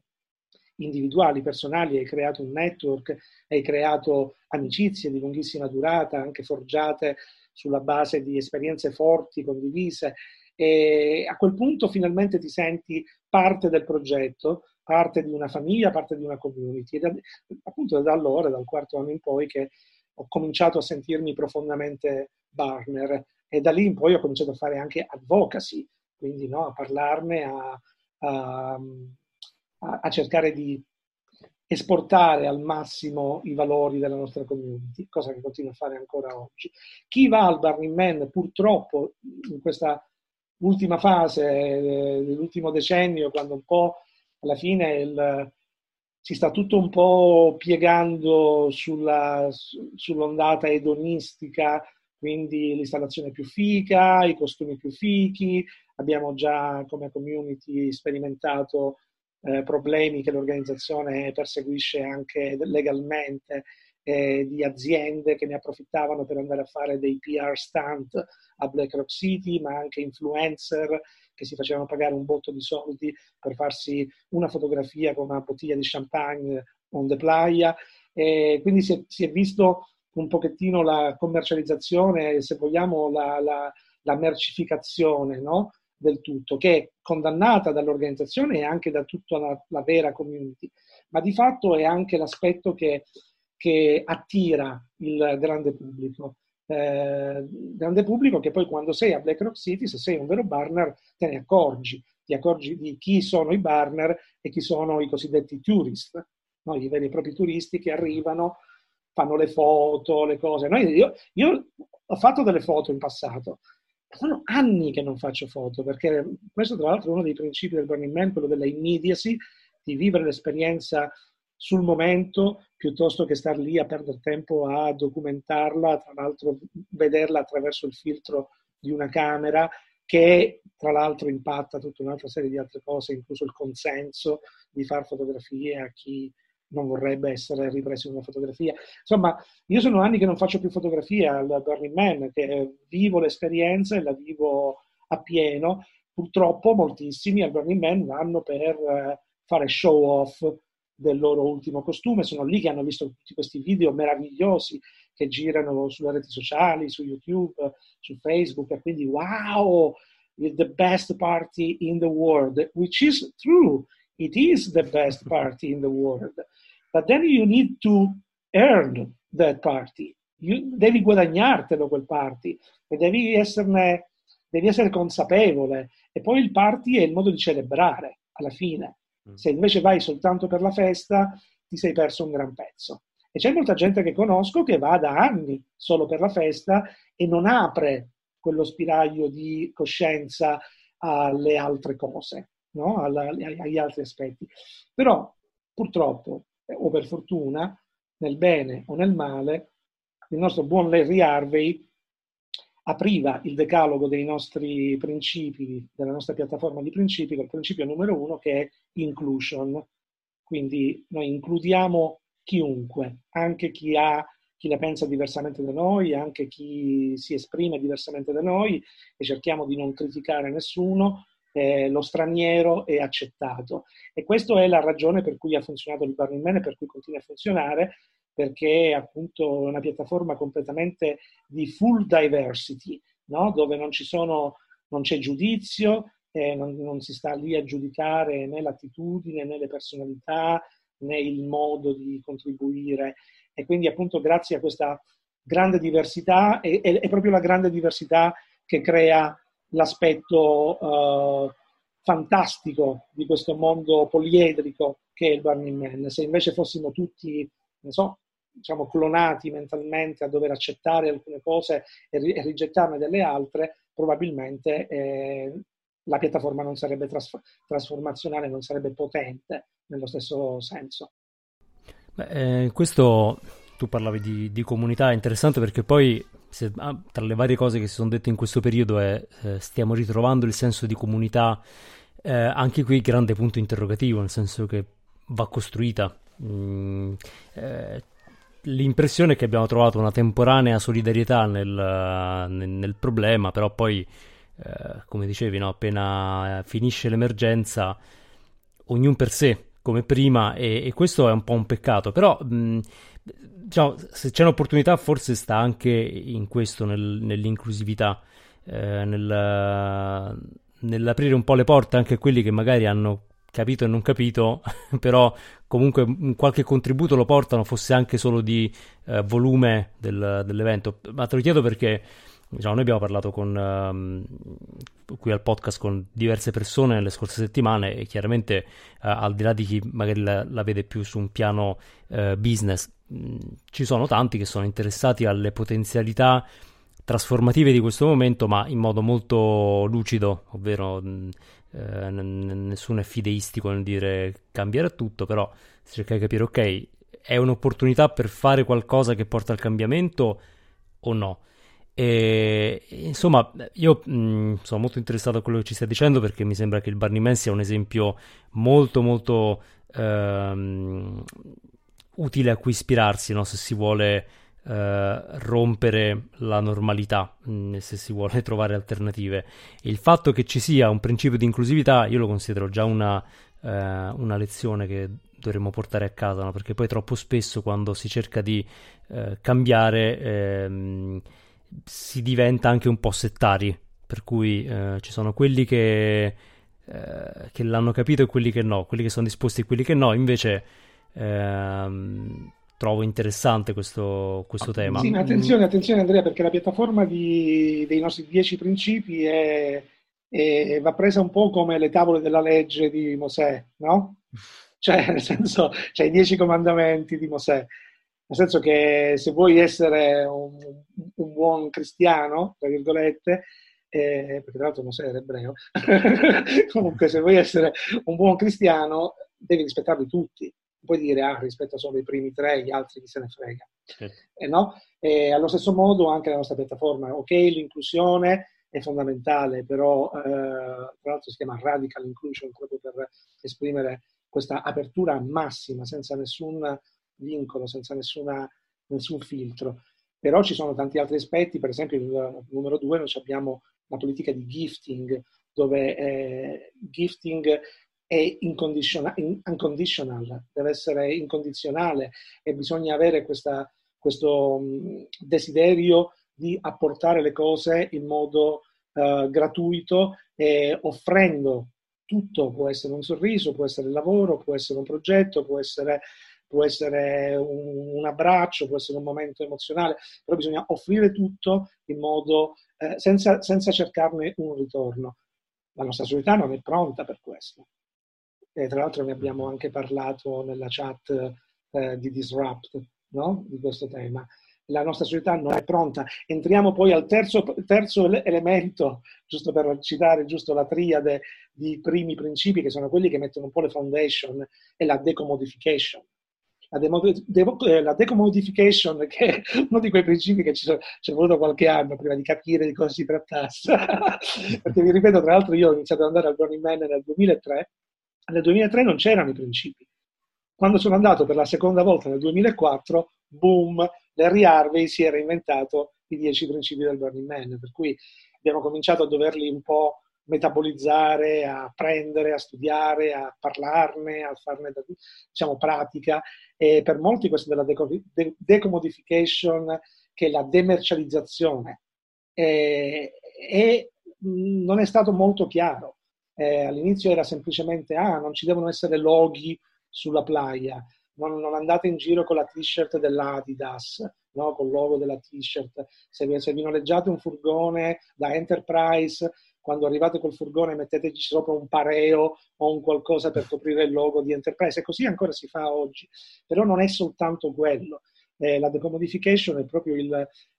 Speaker 4: individuali, personali, hai creato un network, hai creato amicizie di lunghissima durata, anche forgiate sulla base di esperienze forti, condivise, e a quel punto finalmente ti senti parte del progetto, parte di una famiglia, parte di una community. Ed appunto da allora, dal quarto anno in poi, che ho cominciato a sentirmi profondamente Barner e da lì in poi ho cominciato a fare anche advocacy, quindi no, a parlarne, a, a, a cercare di esportare al massimo i valori della nostra community, cosa che continua a fare ancora oggi. Chi va al Burning Man purtroppo in questa ultima fase eh, dell'ultimo decennio, quando un po' alla fine il, si sta tutto un po' piegando sulla, sull'ondata edonistica, quindi l'installazione più fica, i costumi più fichi, abbiamo già come community sperimentato eh, problemi che l'organizzazione perseguisce anche legalmente eh, di aziende che ne approfittavano per andare a fare dei PR stunt a Black Rock City, ma anche influencer che si facevano pagare un botto di soldi per farsi una fotografia con una bottiglia di champagne on the playa. E quindi si è, si è visto un pochettino la commercializzazione, se vogliamo la, la, la mercificazione no? Del tutto, che è condannata dall'organizzazione e anche da tutta la, la vera community, ma di fatto è anche l'aspetto che, che attira il grande pubblico. Eh, grande pubblico che poi quando sei a Black Rock City, se sei un vero burner, te ne accorgi, ti accorgi di chi sono i burner e chi sono i cosiddetti tourist, no? i veri e propri turisti che arrivano, fanno le foto, le cose. Noi, io, io ho fatto delle foto in passato, sono anni che non faccio foto, perché questo tra l'altro è uno dei principi del Burning Man, quello della immediacy, di vivere l'esperienza sul momento piuttosto che star lì a perdere tempo a documentarla, tra l'altro vederla attraverso il filtro di una camera che tra l'altro impatta tutta un'altra serie di altre cose, incluso il consenso di fare fotografie a chi non vorrebbe essere ripreso in una fotografia. Insomma, io sono anni che non faccio più fotografie al Burning Man, che vivo l'esperienza e la vivo appieno. Purtroppo moltissimi al Burning Man vanno per eh, fare show off del loro ultimo costume, sono lì che hanno visto tutti questi video meravigliosi che girano sulle reti sociali, su YouTube, su Facebook, e quindi wow, the best party in the world, which is true, it is the best party in the world. But then you need to earn that party. You, devi guadagnartelo quel party e devi esserne, devi essere consapevole. E poi il party è il modo di celebrare alla fine. Mm. Se invece vai soltanto per la festa, ti sei perso un gran pezzo. E c'è molta gente che conosco che va da anni solo per la festa e non apre quello spiraglio di coscienza alle altre cose, no? Alla, agli altri aspetti. Però purtroppo o per fortuna, nel bene o nel male, il nostro buon Larry Harvey apriva il decalogo dei nostri principi, della nostra piattaforma di principi, col principio numero uno che è inclusion. Quindi noi includiamo chiunque, anche chi ha chi la pensa diversamente da noi, anche chi si esprime diversamente da noi e cerchiamo di non criticare nessuno, eh, lo straniero è accettato. E questa è la ragione per cui ha funzionato il Burning Man e per cui continua a funzionare, perché è appunto una piattaforma completamente di full diversity, no? dove non, sono, non, c'è giudizio, eh, non, non, si sta lì a giudicare né l'attitudine né le personalità né il modo di contribuire. E quindi appunto grazie a questa grande diversità, è, è, è proprio la grande diversità che crea l'aspetto uh, fantastico di questo mondo poliedrico che è il Burning Man. Se invece fossimo tutti, non so, diciamo, clonati mentalmente a dover accettare alcune cose e, ri- e rigettarne delle altre, probabilmente eh, la piattaforma non sarebbe tras- trasformazionale, non sarebbe potente nello stesso senso.
Speaker 1: Beh, eh, questo tu parlavi di, di comunità, è interessante perché poi se, ah, tra le varie cose che si sono dette in questo periodo è eh, stiamo ritrovando il senso di comunità, eh, anche qui grande punto interrogativo, nel senso che va costruita. Mm, eh, l'impressione è che abbiamo trovato una temporanea solidarietà nel, nel, nel problema, però poi, eh, come dicevi, no, appena finisce l'emergenza, ognuno per sé, come prima, e, e questo è un po' un peccato, però... Mh, diciamo, se c'è un'opportunità forse sta anche in questo, nel, nell'inclusività, eh, nel, nell'aprire un po' le porte anche a quelli che magari hanno capito e non capito, però comunque qualche contributo lo portano, fosse anche solo di eh, volume del, dell'evento. Ma te lo chiedo perché diciamo, noi abbiamo parlato con, um, qui al podcast con diverse persone nelle scorse settimane e chiaramente uh, al di là di chi magari la, la vede più su un piano uh, business, mh, ci sono tanti che sono interessati alle potenzialità trasformative di questo momento, ma in modo molto lucido, ovvero mh, eh, n- nessuno è fideistico nel dire cambiare tutto, però si cerca di capire, ok, è un'opportunità per fare qualcosa che porta al cambiamento o no? E, insomma, io mh, mm, sono molto interessato a quello che ci stai dicendo perché mi sembra che il Burning Man sia un esempio molto, molto ehm, utile a cui ispirarsi no? se si vuole eh, rompere la normalità, mh, mm, se si vuole trovare alternative. il fatto che ci sia un principio di inclusività, io lo considero già una, eh, una lezione che dovremmo portare a casa, no? perché poi troppo spesso quando si cerca di eh, cambiare ehm, si diventa anche un po' settari per cui eh, ci sono quelli che, eh, che, l'hanno capito e quelli che no, quelli che sono disposti e quelli che no, invece ehm, trovo interessante questo, questo tema.
Speaker 4: Sì, ma attenzione, attenzione Andrea, perché la piattaforma di, dei nostri dieci principi è, è, va presa un po' come le tavole della legge di Mosè, no? Cioè, nel senso, cioè i dieci comandamenti di Mosè. Nel senso che se vuoi essere un, un buon cristiano, tra virgolette, eh, perché tra l'altro Mosè era ebreo, comunque se vuoi essere un buon cristiano devi rispettarli tutti puoi dire ah, rispetto solo i primi tre, gli altri chi se ne frega. Certo. Eh, no? e allo stesso modo anche la nostra piattaforma, ok, l'inclusione è fondamentale, però eh, tra l'altro si chiama Radical Inclusion proprio per esprimere questa apertura massima, senza nessun vincolo, senza nessuna, nessun filtro. Però ci sono tanti altri aspetti, per esempio il numero due noi abbiamo la politica di gifting, dove eh, gifting è unconditional, deve essere incondizionale e bisogna avere questa, questo mm, desiderio di apportare le cose in modo uh, gratuito e offrendo tutto, può essere un sorriso, può essere il lavoro, può essere un progetto, può essere, può essere un, un, abbraccio, può essere un momento emozionale, però bisogna offrire tutto in modo eh, senza, senza cercarne un ritorno. La nostra società non è pronta per questo. E tra l'altro ne abbiamo anche parlato nella chat eh, di Disrupt, no? di questo tema. La nostra società non è pronta. Entriamo poi al terzo, terzo elemento, giusto per citare giusto la triade di primi principi, che sono quelli che mettono un po' le foundation, è la decomodification. La, devo, eh, la decomodification, che è uno di quei principi che ci, sono, ci è voluto qualche anno prima di capire di cosa si trattasse. Perché vi ripeto, tra l'altro, io ho iniziato ad andare al Burning Man nel 2003 nel 2003 non c'erano i principi. Quando sono andato per la seconda volta nel 2004, boom, Larry Harvey si era inventato i dieci principi del Burning Man, per cui abbiamo cominciato a doverli un po' metabolizzare, a prendere, a studiare, a parlarne, a farne diciamo, pratica. E per molti questa della decomodification, che è la demercializzazione, e, e non è stato molto chiaro eh, all'inizio era semplicemente, ah, non ci devono essere loghi sulla playa, non, non andate in giro con la t-shirt dell'Adidas, no? il logo della t-shirt. Se, se vi noleggiate un furgone da Enterprise, quando arrivate col furgone metteteci sopra un pareo o un qualcosa per coprire il logo di Enterprise. E così ancora si fa oggi. Però non è soltanto quello. Eh, la decomodification è proprio il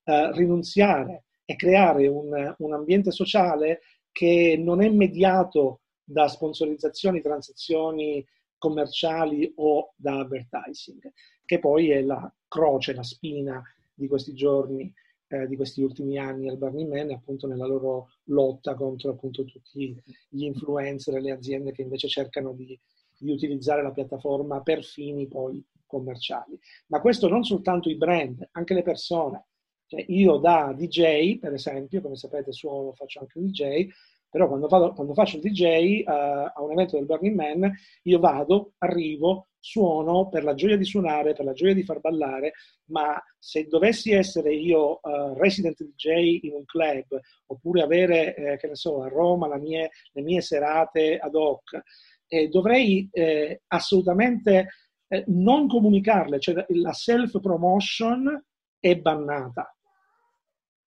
Speaker 4: uh, rinunziare e creare un, un ambiente sociale che non è mediato da sponsorizzazioni, transazioni commerciali o da advertising, che poi è la croce, la spina di questi giorni, eh, di questi ultimi anni al Burning Man, appunto nella loro lotta contro appunto tutti gli influencer e le aziende che invece cercano di, di utilizzare la piattaforma per fini poi commerciali. Ma questo non soltanto i brand, anche le persone. Cioè io da DJ, per esempio, come sapete suono, faccio anche un DJ, però quando, vado, quando faccio il DJ uh, eh, a un evento del Burning Man, io vado, arrivo, suono per la gioia di suonare, per la gioia di far ballare, ma se dovessi essere io uh, resident DJ in un club, oppure avere, eh, che ne so, a Roma mie, le mie serate ad hoc, eh, dovrei eh, assolutamente eh, non comunicarle, cioè la self-promotion è bannata.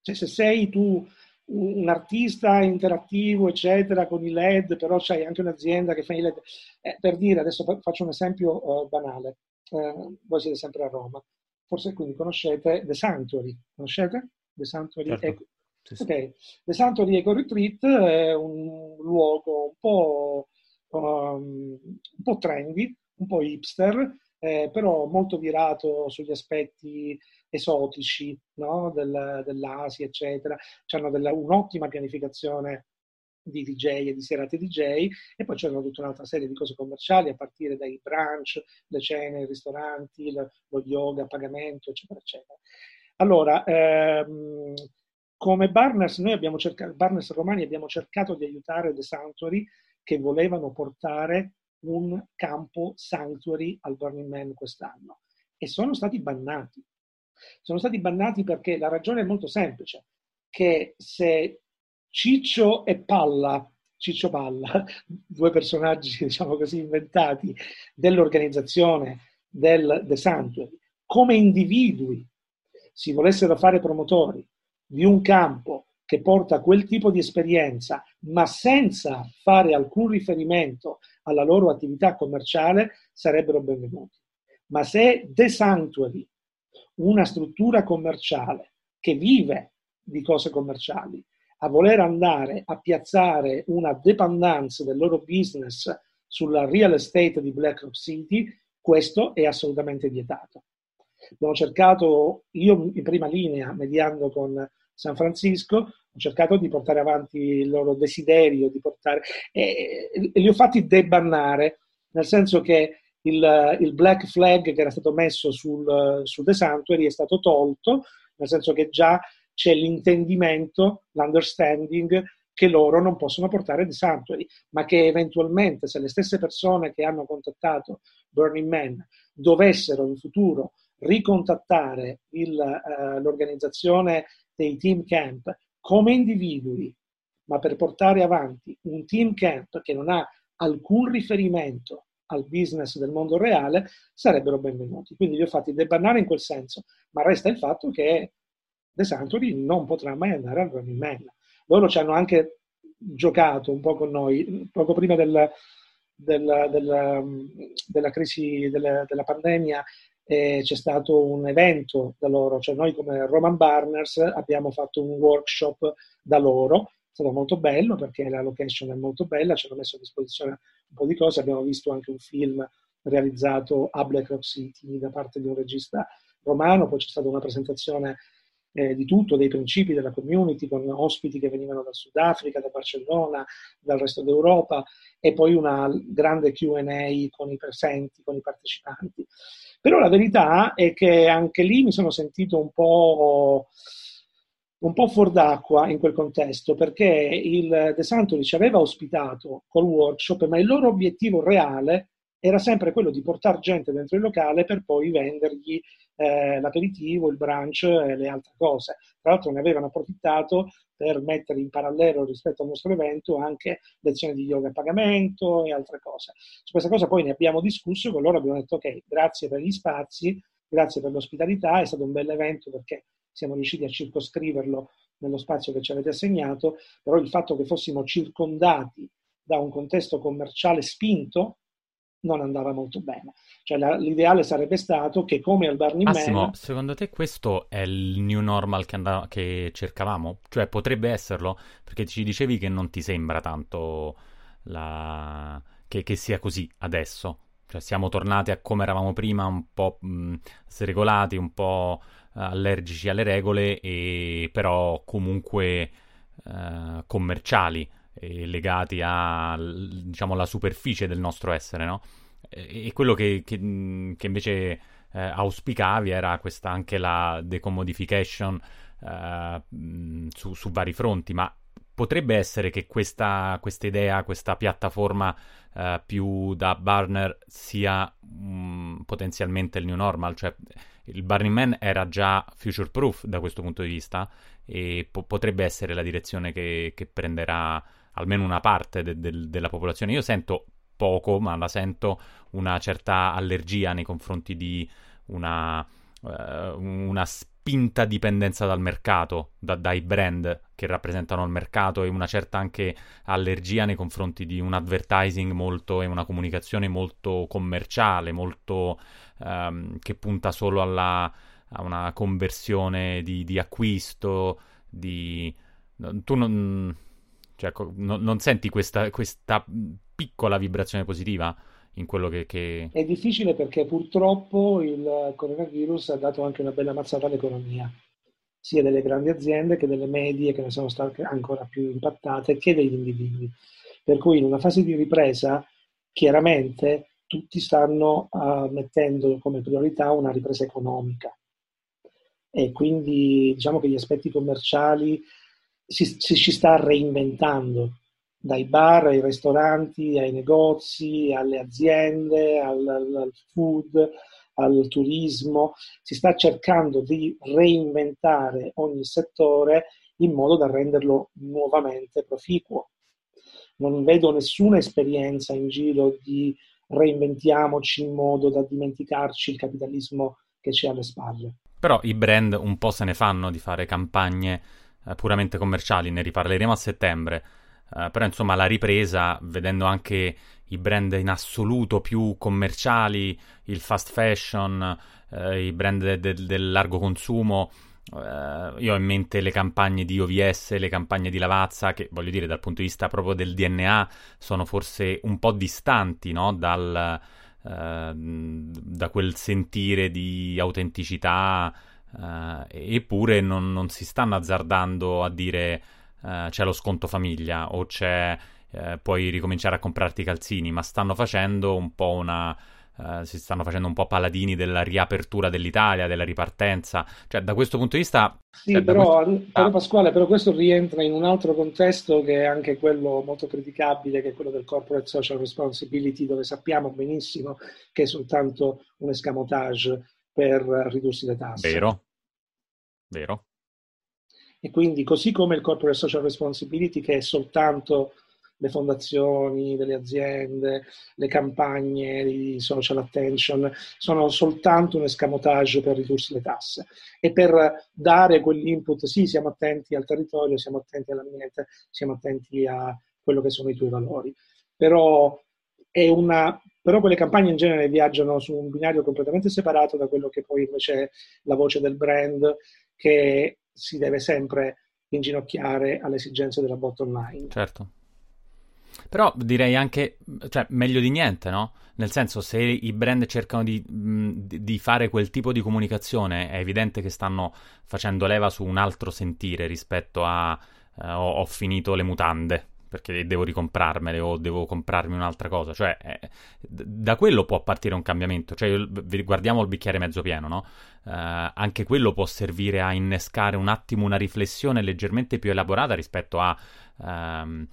Speaker 4: Cioè, se sei tu un artista interattivo, eccetera, con i LED, però c'hai anche un'azienda che fa i LED. Eh, per dire, adesso faccio un esempio uh, banale, uh, voi siete sempre a Roma, forse quindi conoscete The Sanctuary, conoscete? The Sanctuary certo. Eco... Sì, sì. Okay. The Sanctuary Eco Retreat è un luogo un po', um, un po trendy, un po' hipster, eh, però molto virato sugli aspetti esotici no? Del, dell'Asia, eccetera. Hanno della, un'ottima pianificazione di DJ e di serate DJ e poi c'erano tutta un'altra serie di cose commerciali a partire dai brunch, le cene, i ristoranti, lo, lo yoga a pagamento, eccetera, eccetera. Allora, ehm, come Barnes, noi abbiamo cercato, Barnes Romani abbiamo cercato di aiutare The Sanctuary che volevano portare un campo Sanctuary al Burning Man quest'anno. E sono stati bannati. Sono stati bannati perché la ragione è molto semplice, che se Ciccio e Palla, Ciccio Palla, due personaggi, diciamo così, inventati dell'organizzazione del The Sanctuary, come individui si volessero fare promotori di un campo che porta quel tipo di esperienza, ma senza fare alcun riferimento alla loro attività commerciale, sarebbero benvenuti. Ma se The Sanctuary, una struttura commerciale che vive di cose commerciali, a voler andare a piazzare una dependance del loro business sulla real estate di BlackRock City, questo è assolutamente vietato. Abbiamo cercato, io in prima linea, mediando con San Francisco, ho cercato di portare avanti il loro desiderio di portare, e, e li ho fatti debannare, nel senso che il, il, black flag che era stato messo sul, sul The Sanctuary è stato tolto, nel senso che già c'è l'intendimento, l'understanding che loro non possono portare The Sanctuary, ma che eventualmente se le stesse persone che hanno contattato Burning Man dovessero in futuro ricontattare il, uh, l'organizzazione dei team camp come individui, ma per portare avanti un team camp che non ha alcun riferimento al business del mondo reale, sarebbero benvenuti. Quindi li ho fatti debannare in quel senso, ma resta il fatto che The Sanctuary non potrà mai andare al Running Man. Loro ci hanno anche giocato un po' con noi, poco prima del, del, del, della crisi della, della pandemia eh, c'è stato un evento da loro, cioè noi come Roman Barners abbiamo fatto un workshop da loro, è stato molto bello perché la location è molto bella, ci hanno messo a disposizione un po' di cose, abbiamo visto anche un film realizzato a Black Rock City da parte di un regista romano, poi c'è stata una presentazione eh, di tutto, dei principi della community, con ospiti che venivano dal Sudafrica, da Barcellona, dal resto d'Europa e poi una grande QA con i presenti, con i partecipanti. Però la verità è che anche lì mi sono sentito un po' un po' fuor d'acqua in quel contesto perché il De Santoli ci aveva ospitato col workshop, ma il loro obiettivo reale era sempre quello di portare gente dentro il locale per poi vendergli eh, l'aperitivo, il brunch e le altre cose. Tra l'altro ne avevano approfittato per mettere in parallelo rispetto al nostro evento anche lezioni di yoga a pagamento e altre cose. Su questa cosa poi ne abbiamo discusso con loro, abbiamo detto ok, grazie per gli spazi, grazie per l'ospitalità, è stato un bel evento perché siamo riusciti a circoscriverlo nello spazio che ci avete assegnato, però il fatto che fossimo circondati da un contesto commerciale spinto non andava molto bene. Cioè, la, l'ideale sarebbe stato che come al Burning
Speaker 3: Massimo,
Speaker 4: Man...
Speaker 3: secondo te questo è il new normal che, andava, che cercavamo? Cioè, potrebbe esserlo? Perché ci dicevi che non ti sembra tanto la... che, che sia così adesso. Cioè, siamo tornati a come eravamo prima, un po' mh, sregolati, un po' allergici alle regole, e però comunque uh, commerciali legati alla diciamo, superficie del nostro essere, no? E, quello che, che, che invece eh, auspicavi era questa anche la decommodification eh, su, su, vari fronti, ma potrebbe essere che questa, idea, questa piattaforma eh, più da Barner sia mh, potenzialmente il new normal, cioè il Burning Man era già future proof da questo punto di vista e po- potrebbe essere la direzione che, che prenderà almeno una parte de- de- della popolazione. Io sento poco, ma la sento una certa allergia nei confronti di una, uh, una spinta dipendenza dal mercato, da- dai brand che rappresentano il mercato e una certa anche allergia nei confronti di un advertising molto e una comunicazione molto commerciale, molto um, che punta solo alla, a una conversione di, di acquisto, di... Tu non cioè, no, non senti questa, questa, piccola vibrazione positiva in quello che, che,
Speaker 4: È difficile perché purtroppo il coronavirus ha dato anche una bella mazzata all'economia, sia delle grandi aziende che delle medie che ne sono state ancora più impattate che degli individui. Per cui in una fase di ripresa, chiaramente tutti stanno uh, mettendo come priorità una ripresa economica e quindi diciamo che gli aspetti commerciali si, si ci sta reinventando, dai bar ai ristoranti, ai negozi, alle aziende, al, al food, al turismo, si sta cercando di reinventare ogni settore in modo da renderlo nuovamente proficuo. Non vedo nessuna esperienza in giro di reinventiamoci in modo da dimenticarci il capitalismo che c'è alle spalle.
Speaker 3: Però i brand un po' se ne fanno di fare campagne eh, puramente commerciali, ne riparleremo a settembre. Uh, però insomma la ripresa, vedendo anche i brand in assoluto più commerciali, il fast fashion, uh, i brand de- de- del largo consumo, Uh, io ho in mente le campagne di OVS, le campagne di Lavazza, che voglio dire dal punto di vista proprio del DNA sono forse un po' distanti no? Dal, da quel sentire di autenticità, uh, eppure non, non, si stanno azzardando a dire c'è lo sconto famiglia o c'è puoi ricominciare a comprarti i calzini, ma stanno facendo un po' una Uh, si stanno facendo un po' paladini della riapertura dell'Italia, della ripartenza. Cioè, da questo punto di vista.
Speaker 4: Sì,
Speaker 3: cioè,
Speaker 4: però, questo... ah. Pasquale, però questo rientra in un altro contesto che è anche quello molto criticabile, che è quello del corporate social responsibility, dove sappiamo benissimo che è soltanto un escamotage per ridursi le tasse.
Speaker 3: Vero, vero.
Speaker 4: E quindi, così come il corporate social responsibility, che è soltanto le fondazioni delle aziende, le campagne di social attention, sono soltanto un escamotage per ridursi le tasse e per dare quell'input, sì, siamo attenti al territorio, siamo attenti all'ambiente, siamo attenti a quello che sono i tuoi valori. Però, una, però quelle campagne in genere viaggiano su un binario completamente separato da quello che poi invece è la voce del brand che si deve sempre inginocchiare alle esigenze della bottom line.
Speaker 3: Certo. Però direi anche, cioè, meglio di niente, no? Nel senso, se i brand cercano di, di, fare quel tipo di comunicazione, è evidente che stanno facendo leva su un altro sentire rispetto a eh, ho, ho, finito le mutande perché devo ricomprarmele o devo comprarmi un'altra cosa. Cioè, eh, da quello può partire un cambiamento. Cioè, guardiamo il bicchiere mezzo pieno, no? Eh, anche quello può servire a innescare un attimo una riflessione leggermente più elaborata rispetto a... Ehm,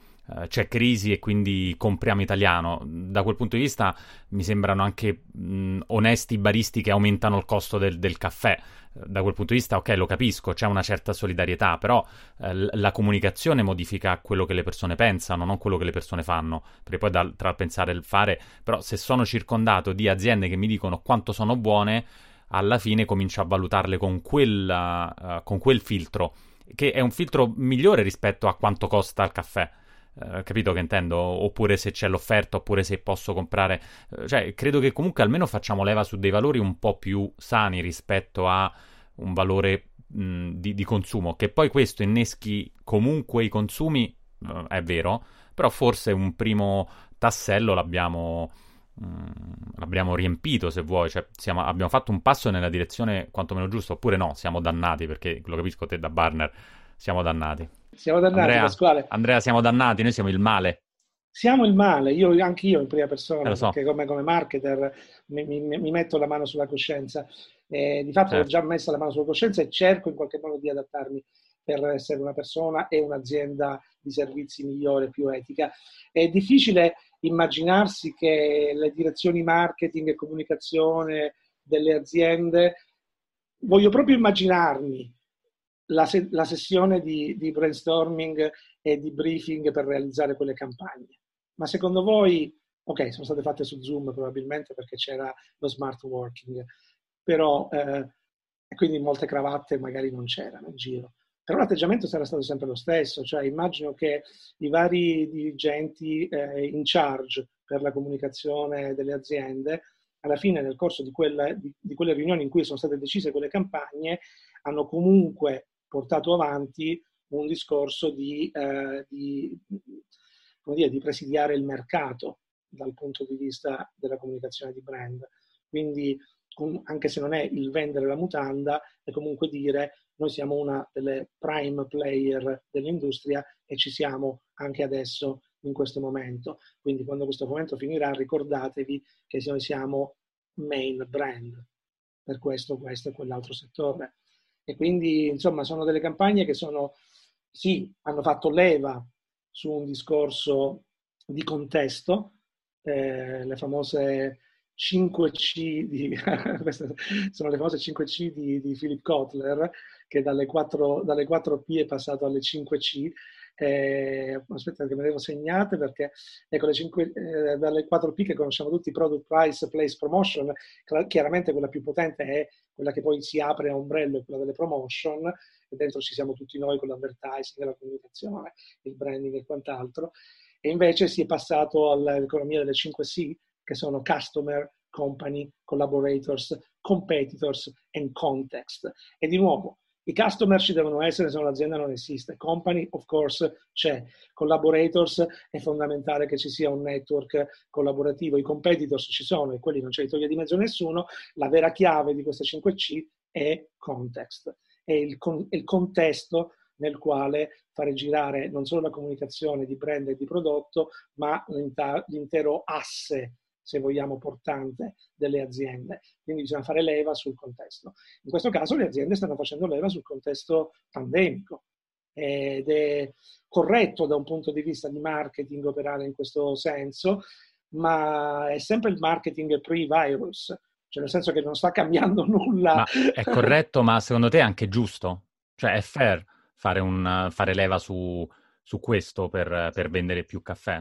Speaker 3: c'è crisi e quindi compriamo italiano. Da quel punto di vista mi sembrano anche mh, onesti baristi che aumentano il costo del, del, caffè. Da quel punto di vista, ok, lo capisco, c'è una certa solidarietà, però eh, la comunicazione modifica quello che le persone pensano, non quello che le persone fanno. Perché poi da, tra pensare e il fare, però se sono circondato di aziende che mi dicono quanto sono buone, alla fine comincio a valutarle con, quella, uh, con quel filtro, che è un filtro migliore rispetto a quanto costa il caffè. Uh, capito che intendo? Oppure se c'è l'offerta, oppure se posso comprare. Uh, cioè, credo che comunque almeno facciamo leva su dei valori un po' più sani rispetto a un valore mh, di, di, consumo. Che poi questo inneschi comunque i consumi, uh, è vero, però forse un primo tassello l'abbiamo. l'abbiamo riempito se vuoi, cioè siamo, abbiamo fatto un passo nella direzione quantomeno giusta, oppure no, siamo dannati perché lo capisco te da Barner, siamo dannati.
Speaker 4: Siamo dannati,
Speaker 3: Andrea,
Speaker 4: Pasquale.
Speaker 3: Andrea, siamo dannati, noi siamo il male.
Speaker 4: Siamo il male, io, anche io in prima persona, eh, so. perché come, come marketer mi, mi, mi, metto la mano sulla coscienza. Eh, di fatto certo. ho già messo la mano sulla coscienza e cerco in qualche modo di adattarmi per essere una persona e un'azienda di servizi migliore, più etica. È difficile immaginarsi che le direzioni marketing e comunicazione delle aziende, voglio proprio immaginarmi la, se- la sessione di, di, brainstorming e di briefing per realizzare quelle campagne. Ma secondo voi, ok, sono state fatte su Zoom probabilmente perché c'era lo smart working, però eh, quindi molte cravatte magari non c'erano in giro. Però l'atteggiamento sarà stato sempre lo stesso, cioè immagino che i vari dirigenti eh, in charge per la comunicazione delle aziende, alla fine nel corso di, quella, di, di quelle riunioni in cui sono state decise quelle campagne, hanno comunque portato avanti un discorso di, eh, di, dire, di presidiare il mercato dal punto di vista della comunicazione di brand. Quindi, anche se non è il vendere la mutanda, è comunque dire noi siamo una delle prime player dell'industria e ci siamo anche adesso in questo momento. Quindi quando questo momento finirà ricordatevi che noi siamo main brand per questo, questo e quell'altro settore. E quindi, insomma, sono delle campagne che sono, sì, hanno fatto leva su un discorso di contesto, eh, le famose 5C di, sono le famose 5C di, di Philip Kotler, che dalle 4, dalle 4P è passato alle 5C. Eh, aspetta che me le devo segnate perché ecco, le 5, eh, dalle 4P che conosciamo tutti, Product Price, Place, Promotion, chiaramente quella più potente è quella che poi si apre a ombrello, quella delle promotion, e dentro ci siamo tutti noi con l'advertising, la comunicazione, il branding e quant'altro. E invece si è passato all'economia delle 5C, che sono customer, company, collaborators, competitors and context. E di nuovo, i customer ci devono essere se no l'azienda non esiste. Company, of course, c'è. Collaborators è fondamentale che ci sia un network collaborativo. I competitors ci sono e quelli non ce li toglie di mezzo nessuno. La vera chiave di queste 5C è context. È il, con- il contesto nel quale fare girare non solo la comunicazione di brand e di prodotto, ma l'intero asse se vogliamo, portante delle aziende. Quindi bisogna fare leva sul contesto. In questo caso le aziende stanno facendo leva sul contesto pandemico ed è corretto da un punto di vista di marketing operare in questo senso, ma è sempre il marketing pre-virus, cioè nel senso che non sta cambiando nulla.
Speaker 3: Ma è corretto, ma secondo te è anche giusto? Cioè è fair fare, un, fare leva su, su questo per, per vendere più caffè?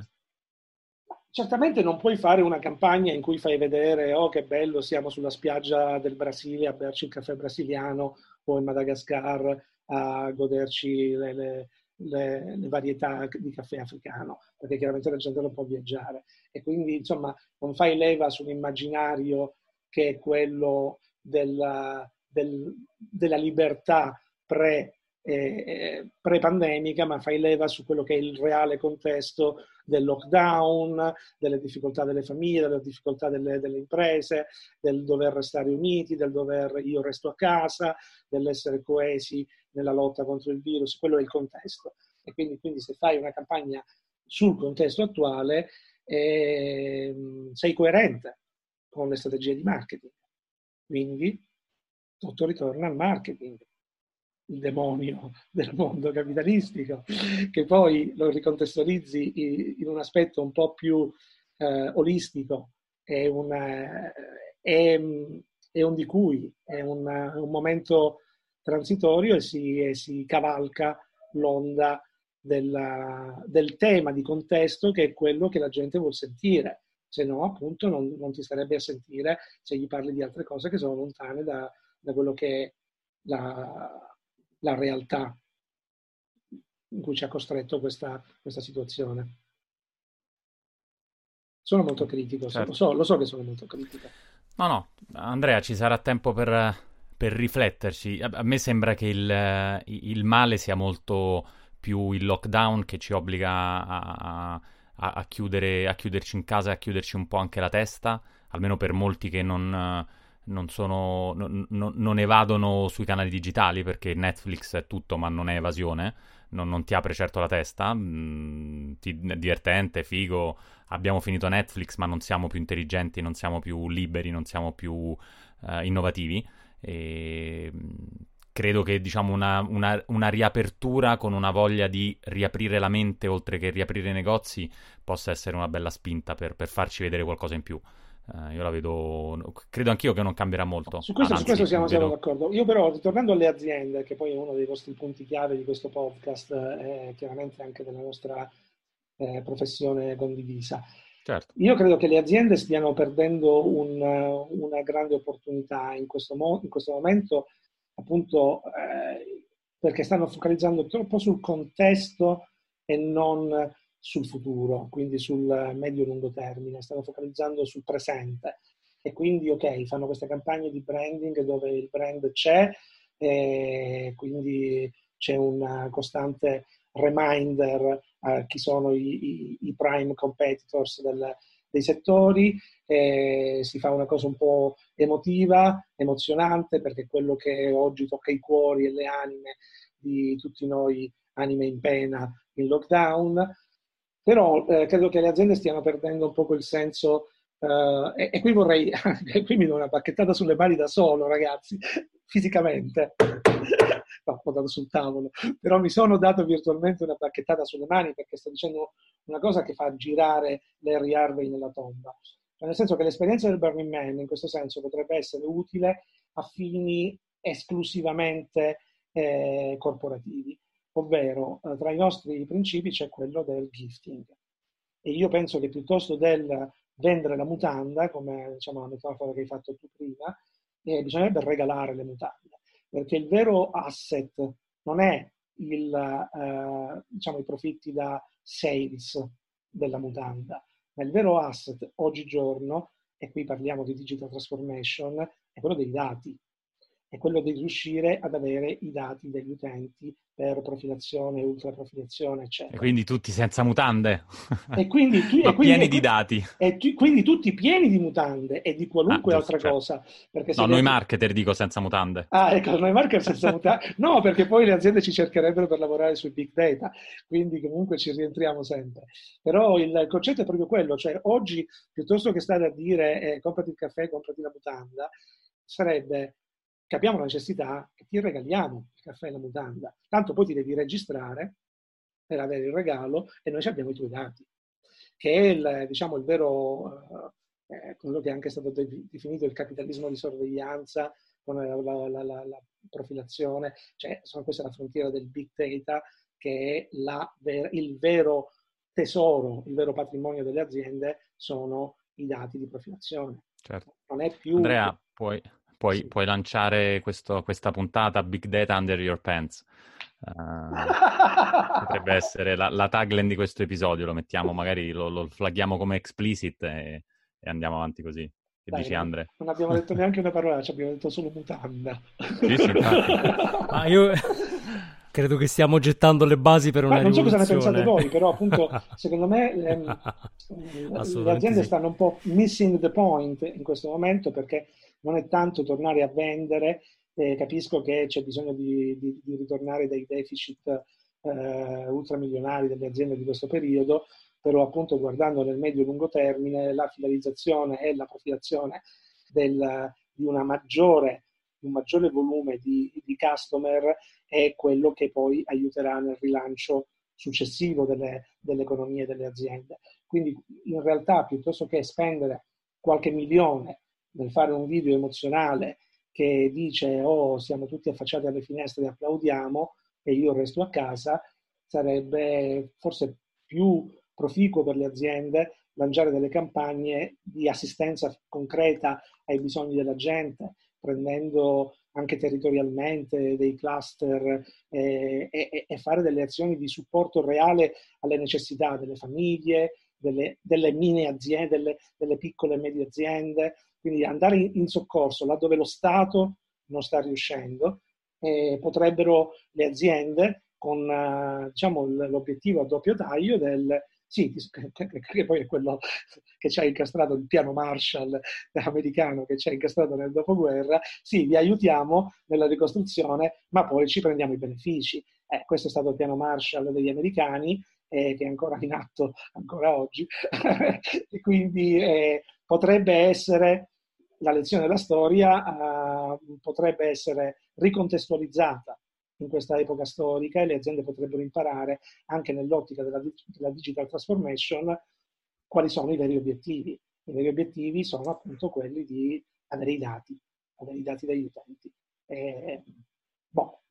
Speaker 4: Certamente non puoi fare una campagna in cui fai vedere, oh che bello, siamo sulla spiaggia del Brasile a berci il caffè brasiliano o in Madagascar a goderci le, le, le, le varietà di caffè africano, perché chiaramente la gente non può viaggiare. E quindi, insomma, non fai leva sull'immaginario che è quello della, del, della libertà pre eh, pre-pandemica, ma fai leva su quello che è il reale contesto del lockdown, delle difficoltà delle famiglie, delle difficoltà delle, delle, imprese, del dover restare uniti, del dover io resto a casa, dell'essere coesi nella lotta contro il virus, quello è il contesto. E quindi, quindi se fai una campagna sul contesto attuale, eh, sei coerente con le strategie di marketing. Quindi tutto ritorna al marketing il demonio del mondo capitalistico, che poi lo ricontestualizzi in un aspetto un po' più eh, olistico, è, una, è, è, un di cui, è una, un momento transitorio e si, e si cavalca l'onda della, del tema di contesto che è quello che la gente vuol sentire, se no appunto non, non ti starebbe a sentire se gli parli di altre cose che sono lontane da, da quello che è la, la realtà in cui ci ha costretto questa, questa situazione. Sono molto critico, certo. lo, so, lo, so, che sono molto critico.
Speaker 3: No, no, Andrea, ci sarà tempo per, per rifletterci. A, me sembra che il, il, male sia molto più il lockdown che ci obbliga a, a, a, chiudere, a chiuderci in casa e a chiuderci un po' anche la testa, almeno per molti che non non, sono, non, non, evadono sui canali digitali perché Netflix è tutto ma non è evasione, non, non ti apre certo la testa, mm, ti, divertente, figo, abbiamo finito Netflix ma non siamo più intelligenti, non siamo più liberi, non siamo più eh, innovativi e mm, credo che diciamo una, una, una, riapertura con una voglia di riaprire la mente oltre che riaprire i negozi possa essere una bella spinta per, per farci vedere qualcosa in più. Uh, io la vedo, credo anch'io che non cambierà molto.
Speaker 4: Su questo, Anzi, su questo siamo, vedo... d'accordo. Io però, ritornando alle aziende, che poi è uno dei vostri punti chiave di questo podcast, eh, chiaramente anche della nostra eh, professione condivisa. Certo. Io credo che le aziende stiano perdendo un, una grande opportunità in questo, mo- in questo momento, appunto eh, perché stanno focalizzando troppo sul contesto e non sul futuro, quindi sul medio-lungo termine, stanno focalizzando sul presente. E quindi ok, fanno queste campagne di branding dove il brand c'è e quindi c'è un costante reminder a chi sono i, i, i prime competitors del, dei settori, si fa una cosa un po' emotiva, emozionante, perché quello che oggi tocca i cuori e le anime di tutti noi, anime in pena in lockdown, però eh, credo che le aziende stiano perdendo un po' il senso Uh, e, e, qui vorrei, qui mi do una bacchettata sulle mani da solo, ragazzi, fisicamente, no, ho dato sul tavolo, però mi sono dato virtualmente una bacchettata sulle mani perché sto dicendo una cosa che fa girare Larry Harvey nella tomba. Cioè, nel senso che l'esperienza del Burning Man in questo senso potrebbe essere utile a fini esclusivamente eh, corporativi, ovvero eh, tra i nostri principi c'è quello del gifting. E io penso che piuttosto del vendere la mutanda, come diciamo, la metafora che hai fatto tu prima, eh, bisognerebbe regalare le mutande, perché il vero asset non è il, eh, diciamo, i profitti da sales della mutanda, ma il vero asset oggigiorno, e qui parliamo di digital transformation, è quello dei dati è quello di riuscire ad avere i dati degli utenti per profilazione, ultraprofilazione, eccetera.
Speaker 3: E quindi tutti senza mutande.
Speaker 4: E quindi, tu, e quindi,
Speaker 3: pieni di dati.
Speaker 4: E tu, quindi tutti pieni di mutande e di qualunque ah, altra certo. cosa.
Speaker 3: Perché no, noi vedi... marketer dico senza mutande.
Speaker 4: Ah, ecco, noi marketer senza mutande. No, perché poi le aziende ci cercherebbero per lavorare sui big data, quindi comunque ci rientriamo sempre. Però il concetto è proprio quello, cioè oggi piuttosto che stare a dire eh, comprati il caffè, comprati la mutanda, sarebbe capiamo la necessità che ti regaliamo il caffè e la mutanda. Tanto poi ti devi registrare per avere il regalo e noi abbiamo i tuoi dati, che è il, diciamo, il vero, eh, quello che è anche stato definito il capitalismo di sorveglianza con la, la, la, la profilazione, cioè sono, questa è la frontiera del big data che è ver- il vero tesoro, il vero patrimonio delle aziende sono i dati di profilazione.
Speaker 3: Certo. Non è più... Andrea, puoi, Puoi, sì. puoi lanciare questo, questa puntata Big Data Under Your Pants. Uh, potrebbe essere la, la, tagline di questo episodio, lo mettiamo, magari lo, lo flaghiamo come explicit e, e, andiamo avanti così. Che Dai, dici Andre?
Speaker 4: Non abbiamo detto neanche una parola, abbiamo detto solo mutanda.
Speaker 3: Sì, sì,
Speaker 1: Ma io credo che stiamo gettando le basi per una Ma
Speaker 4: non so cosa ne pensate voi, però appunto secondo me ehm, le aziende sì. stanno un po' missing the point in questo momento perché non è tanto tornare a vendere, eh, capisco che c'è bisogno di, di, di ritornare dai deficit eh, ultramilionari delle aziende di questo periodo, però appunto guardando nel medio-lungo termine la finalizzazione e la profilazione del, di maggiore, un maggiore volume di, di customer è quello che poi aiuterà nel rilancio successivo delle, dell'economia e delle aziende. Quindi in realtà piuttosto che spendere qualche milione nel fare un video emozionale che dice oh siamo tutti affacciati alle finestre e applaudiamo e io resto a casa, sarebbe forse più proficuo per le aziende lanciare delle campagne di assistenza concreta ai bisogni della gente, prendendo anche territorialmente dei cluster eh, e, e, fare delle azioni di supporto reale alle necessità delle famiglie, delle, delle mini aziende, delle, delle piccole e medie aziende, quindi andare in soccorso laddove lo Stato non sta riuscendo, eh, potrebbero le aziende con eh, diciamo, l'obiettivo a doppio taglio del sì, che poi è quello che ci ha incastrato il piano Marshall americano che ci ha incastrato nel dopoguerra, sì, vi aiutiamo nella ricostruzione, ma poi ci prendiamo i benefici. Eh, questo è stato il piano Marshall degli americani, eh, che è ancora in atto ancora oggi, e quindi eh, potrebbe essere la lezione della storia uh, potrebbe essere ricontestualizzata in questa epoca storica e le aziende potrebbero imparare anche nell'ottica della, della digital transformation quali sono i veri obiettivi. I veri obiettivi sono appunto quelli di avere i dati, avere i dati degli utenti. E, boh,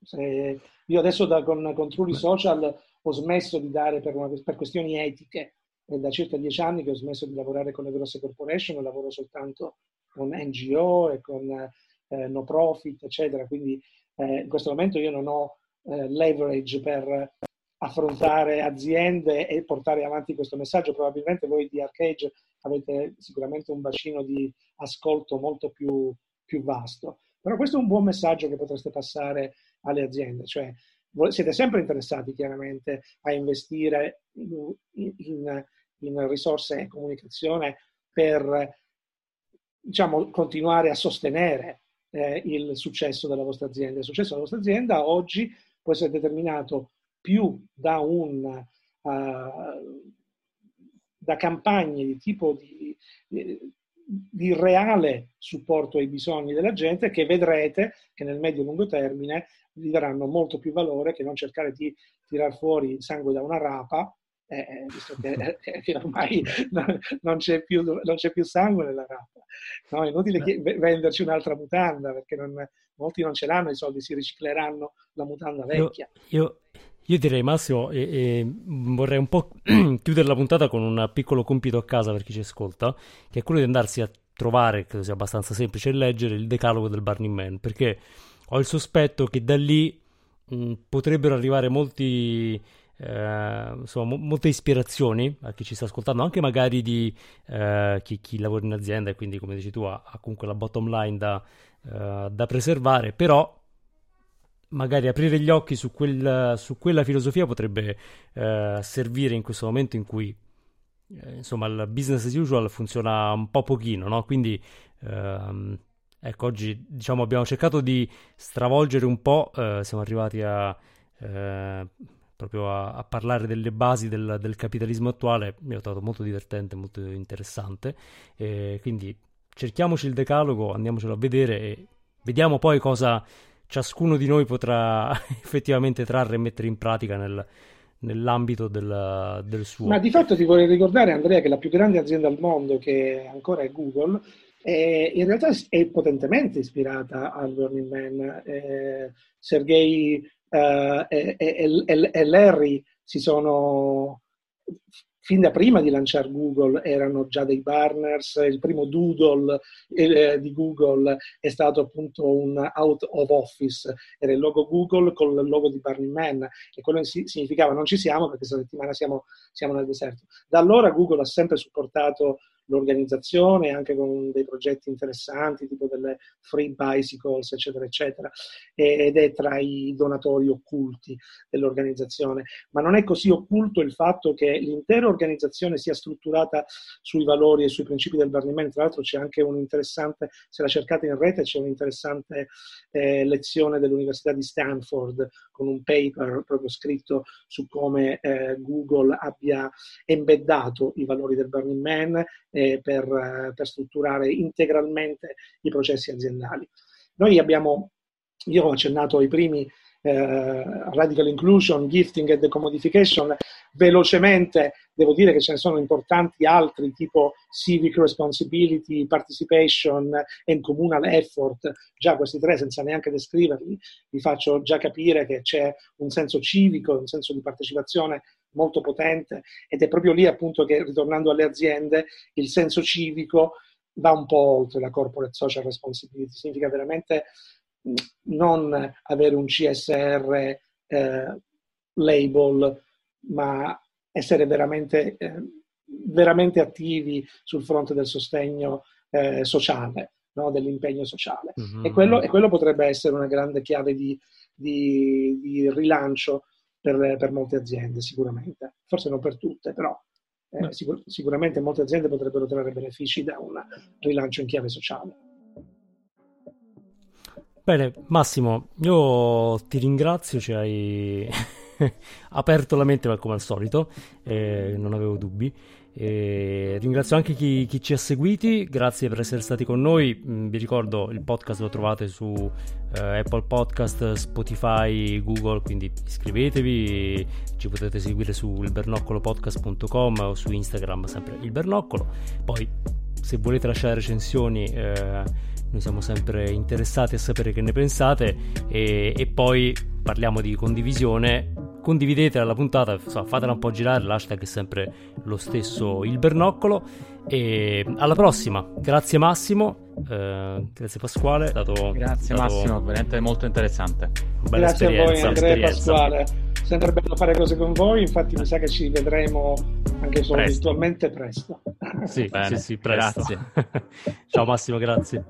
Speaker 4: io adesso da, con, con Truly Social ho smesso di dare per, una, per questioni etiche, è da circa dieci anni che ho smesso di lavorare con le grosse corporation, lavoro soltanto con NGO e con eh, no profit, eccetera. Quindi eh, in questo momento io non ho eh, leverage per affrontare aziende e portare avanti questo messaggio. Probabilmente voi di Arcade avete sicuramente un bacino di ascolto molto più, più vasto. Però questo è un buon messaggio che potreste passare alle aziende, cioè siete sempre interessati chiaramente a investire in, in, in risorse e comunicazione per diciamo, continuare a sostenere eh, il successo della vostra azienda. Il successo della vostra azienda oggi può essere determinato più da un uh, da campagne di tipo di, di, di, reale supporto ai bisogni della gente che vedrete che nel medio e lungo termine vi daranno molto più valore che non cercare di tirar fuori sangue da una rapa eh, visto che, che ormai non, non, c'è più, non, c'è più, sangue nella rappa. No, è inutile che, venderci un'altra mutanda perché non, molti non ce l'hanno i soldi, si ricicleranno la mutanda vecchia.
Speaker 1: Io, io, io direi Massimo, e, e vorrei un po' chiudere la puntata con un piccolo compito a casa per chi ci ascolta, che è quello di andarsi a trovare, credo sia abbastanza semplice, leggere il decalogo del Burning Man, perché ho il sospetto che da lì mh, potrebbero arrivare molti eh, insomma, mo- molte ispirazioni a chi ci sta ascoltando, anche magari di eh, chi, chi, lavora in azienda e quindi, come dici tu, ha, ha comunque la bottom line da, uh, da, preservare, però magari aprire gli occhi su, quel, su quella filosofia potrebbe uh, servire in questo momento in cui eh, insomma il business as usual funziona un po' pochino, no? Quindi ehm, ecco, oggi diciamo abbiamo cercato di stravolgere un po', eh, siamo arrivati a eh, proprio a, a, parlare delle basi del, del, capitalismo attuale, mi ho trovato molto divertente, molto interessante. E quindi cerchiamoci il decalogo, andiamocelo a vedere e vediamo poi cosa ciascuno di noi potrà effettivamente trarre e mettere in pratica nel, nell'ambito del, del, suo.
Speaker 4: Ma di fatto ti vorrei ricordare, Andrea, che la più grande azienda al mondo, che ancora è Google, è, in realtà è potentemente ispirata al Burning Man. Eh, Sergei uh, e, e, e, Larry si sono fin da prima di lanciare Google erano già dei burners, il primo doodle eh, di Google è stato appunto un out of office, era il logo Google con il logo di Burning Man e quello significava non ci siamo perché questa settimana siamo, siamo nel deserto. Da allora Google ha sempre supportato l'organizzazione, anche con dei progetti interessanti, tipo delle free bicycles, eccetera, eccetera, ed è tra i donatori occulti dell'organizzazione. Ma non è così occulto il fatto che l'intera organizzazione sia strutturata sui valori e sui principi del Burning Man. Tra l'altro c'è anche un interessante, se la cercate in rete, c'è un'interessante eh, lezione dell'Università di Stanford con un paper proprio scritto su come eh, Google abbia embeddato i valori del Burning Man eh, per, per strutturare integralmente i processi aziendali. Noi abbiamo, io ho accennato ai primi eh, radical inclusion, gifting e decomodification. Velocemente devo dire che ce ne sono importanti altri tipo civic responsibility, participation and communal effort. Già questi tre, senza neanche descriverli, vi faccio già capire che c'è un senso civico, un senso di partecipazione molto potente ed è proprio lì appunto che ritornando alle aziende il senso civico va un po' oltre la corporate social responsibility, significa veramente non avere un CSR eh, label, ma essere veramente, eh, veramente, attivi sul fronte del sostegno eh, sociale, no? dell'impegno sociale. Mm-hmm. E, quello, e, quello, potrebbe essere una grande chiave di, di, di rilancio per, per, molte aziende, sicuramente. Forse non per tutte, però eh, sicur- sicuramente molte aziende potrebbero trarre benefici da un rilancio in chiave sociale.
Speaker 1: Bene, Massimo, io ti ringrazio, ci hai aperto la mente come al solito, eh, non avevo dubbi. E ringrazio anche chi, chi, ci ha seguiti, grazie per essere stati con noi. Mm, vi ricordo il podcast lo trovate su eh, Apple Podcast, Spotify, Google, quindi iscrivetevi, ci potete seguire su ilbernoccolopodcast.com o su Instagram, sempre il Bernoccolo. Poi se volete lasciare recensioni eh, noi siamo sempre interessati a sapere che ne pensate e, e poi parliamo di condivisione condividete la puntata, so, fatela un po' girare, l'hashtag è sempre lo stesso il bernoccolo e alla prossima, grazie Massimo, eh, grazie Pasquale,
Speaker 3: stato,
Speaker 1: grazie
Speaker 3: stato Massimo, veramente molto interessante.
Speaker 4: Grazie a voi Andrea e Pasquale, sempre bello fare cose con voi, infatti mi sa che ci vedremo anche solo presto. virtualmente presto.
Speaker 1: Sì, Bene, sì, sì, presto. Grazie. Ciao Massimo, grazie.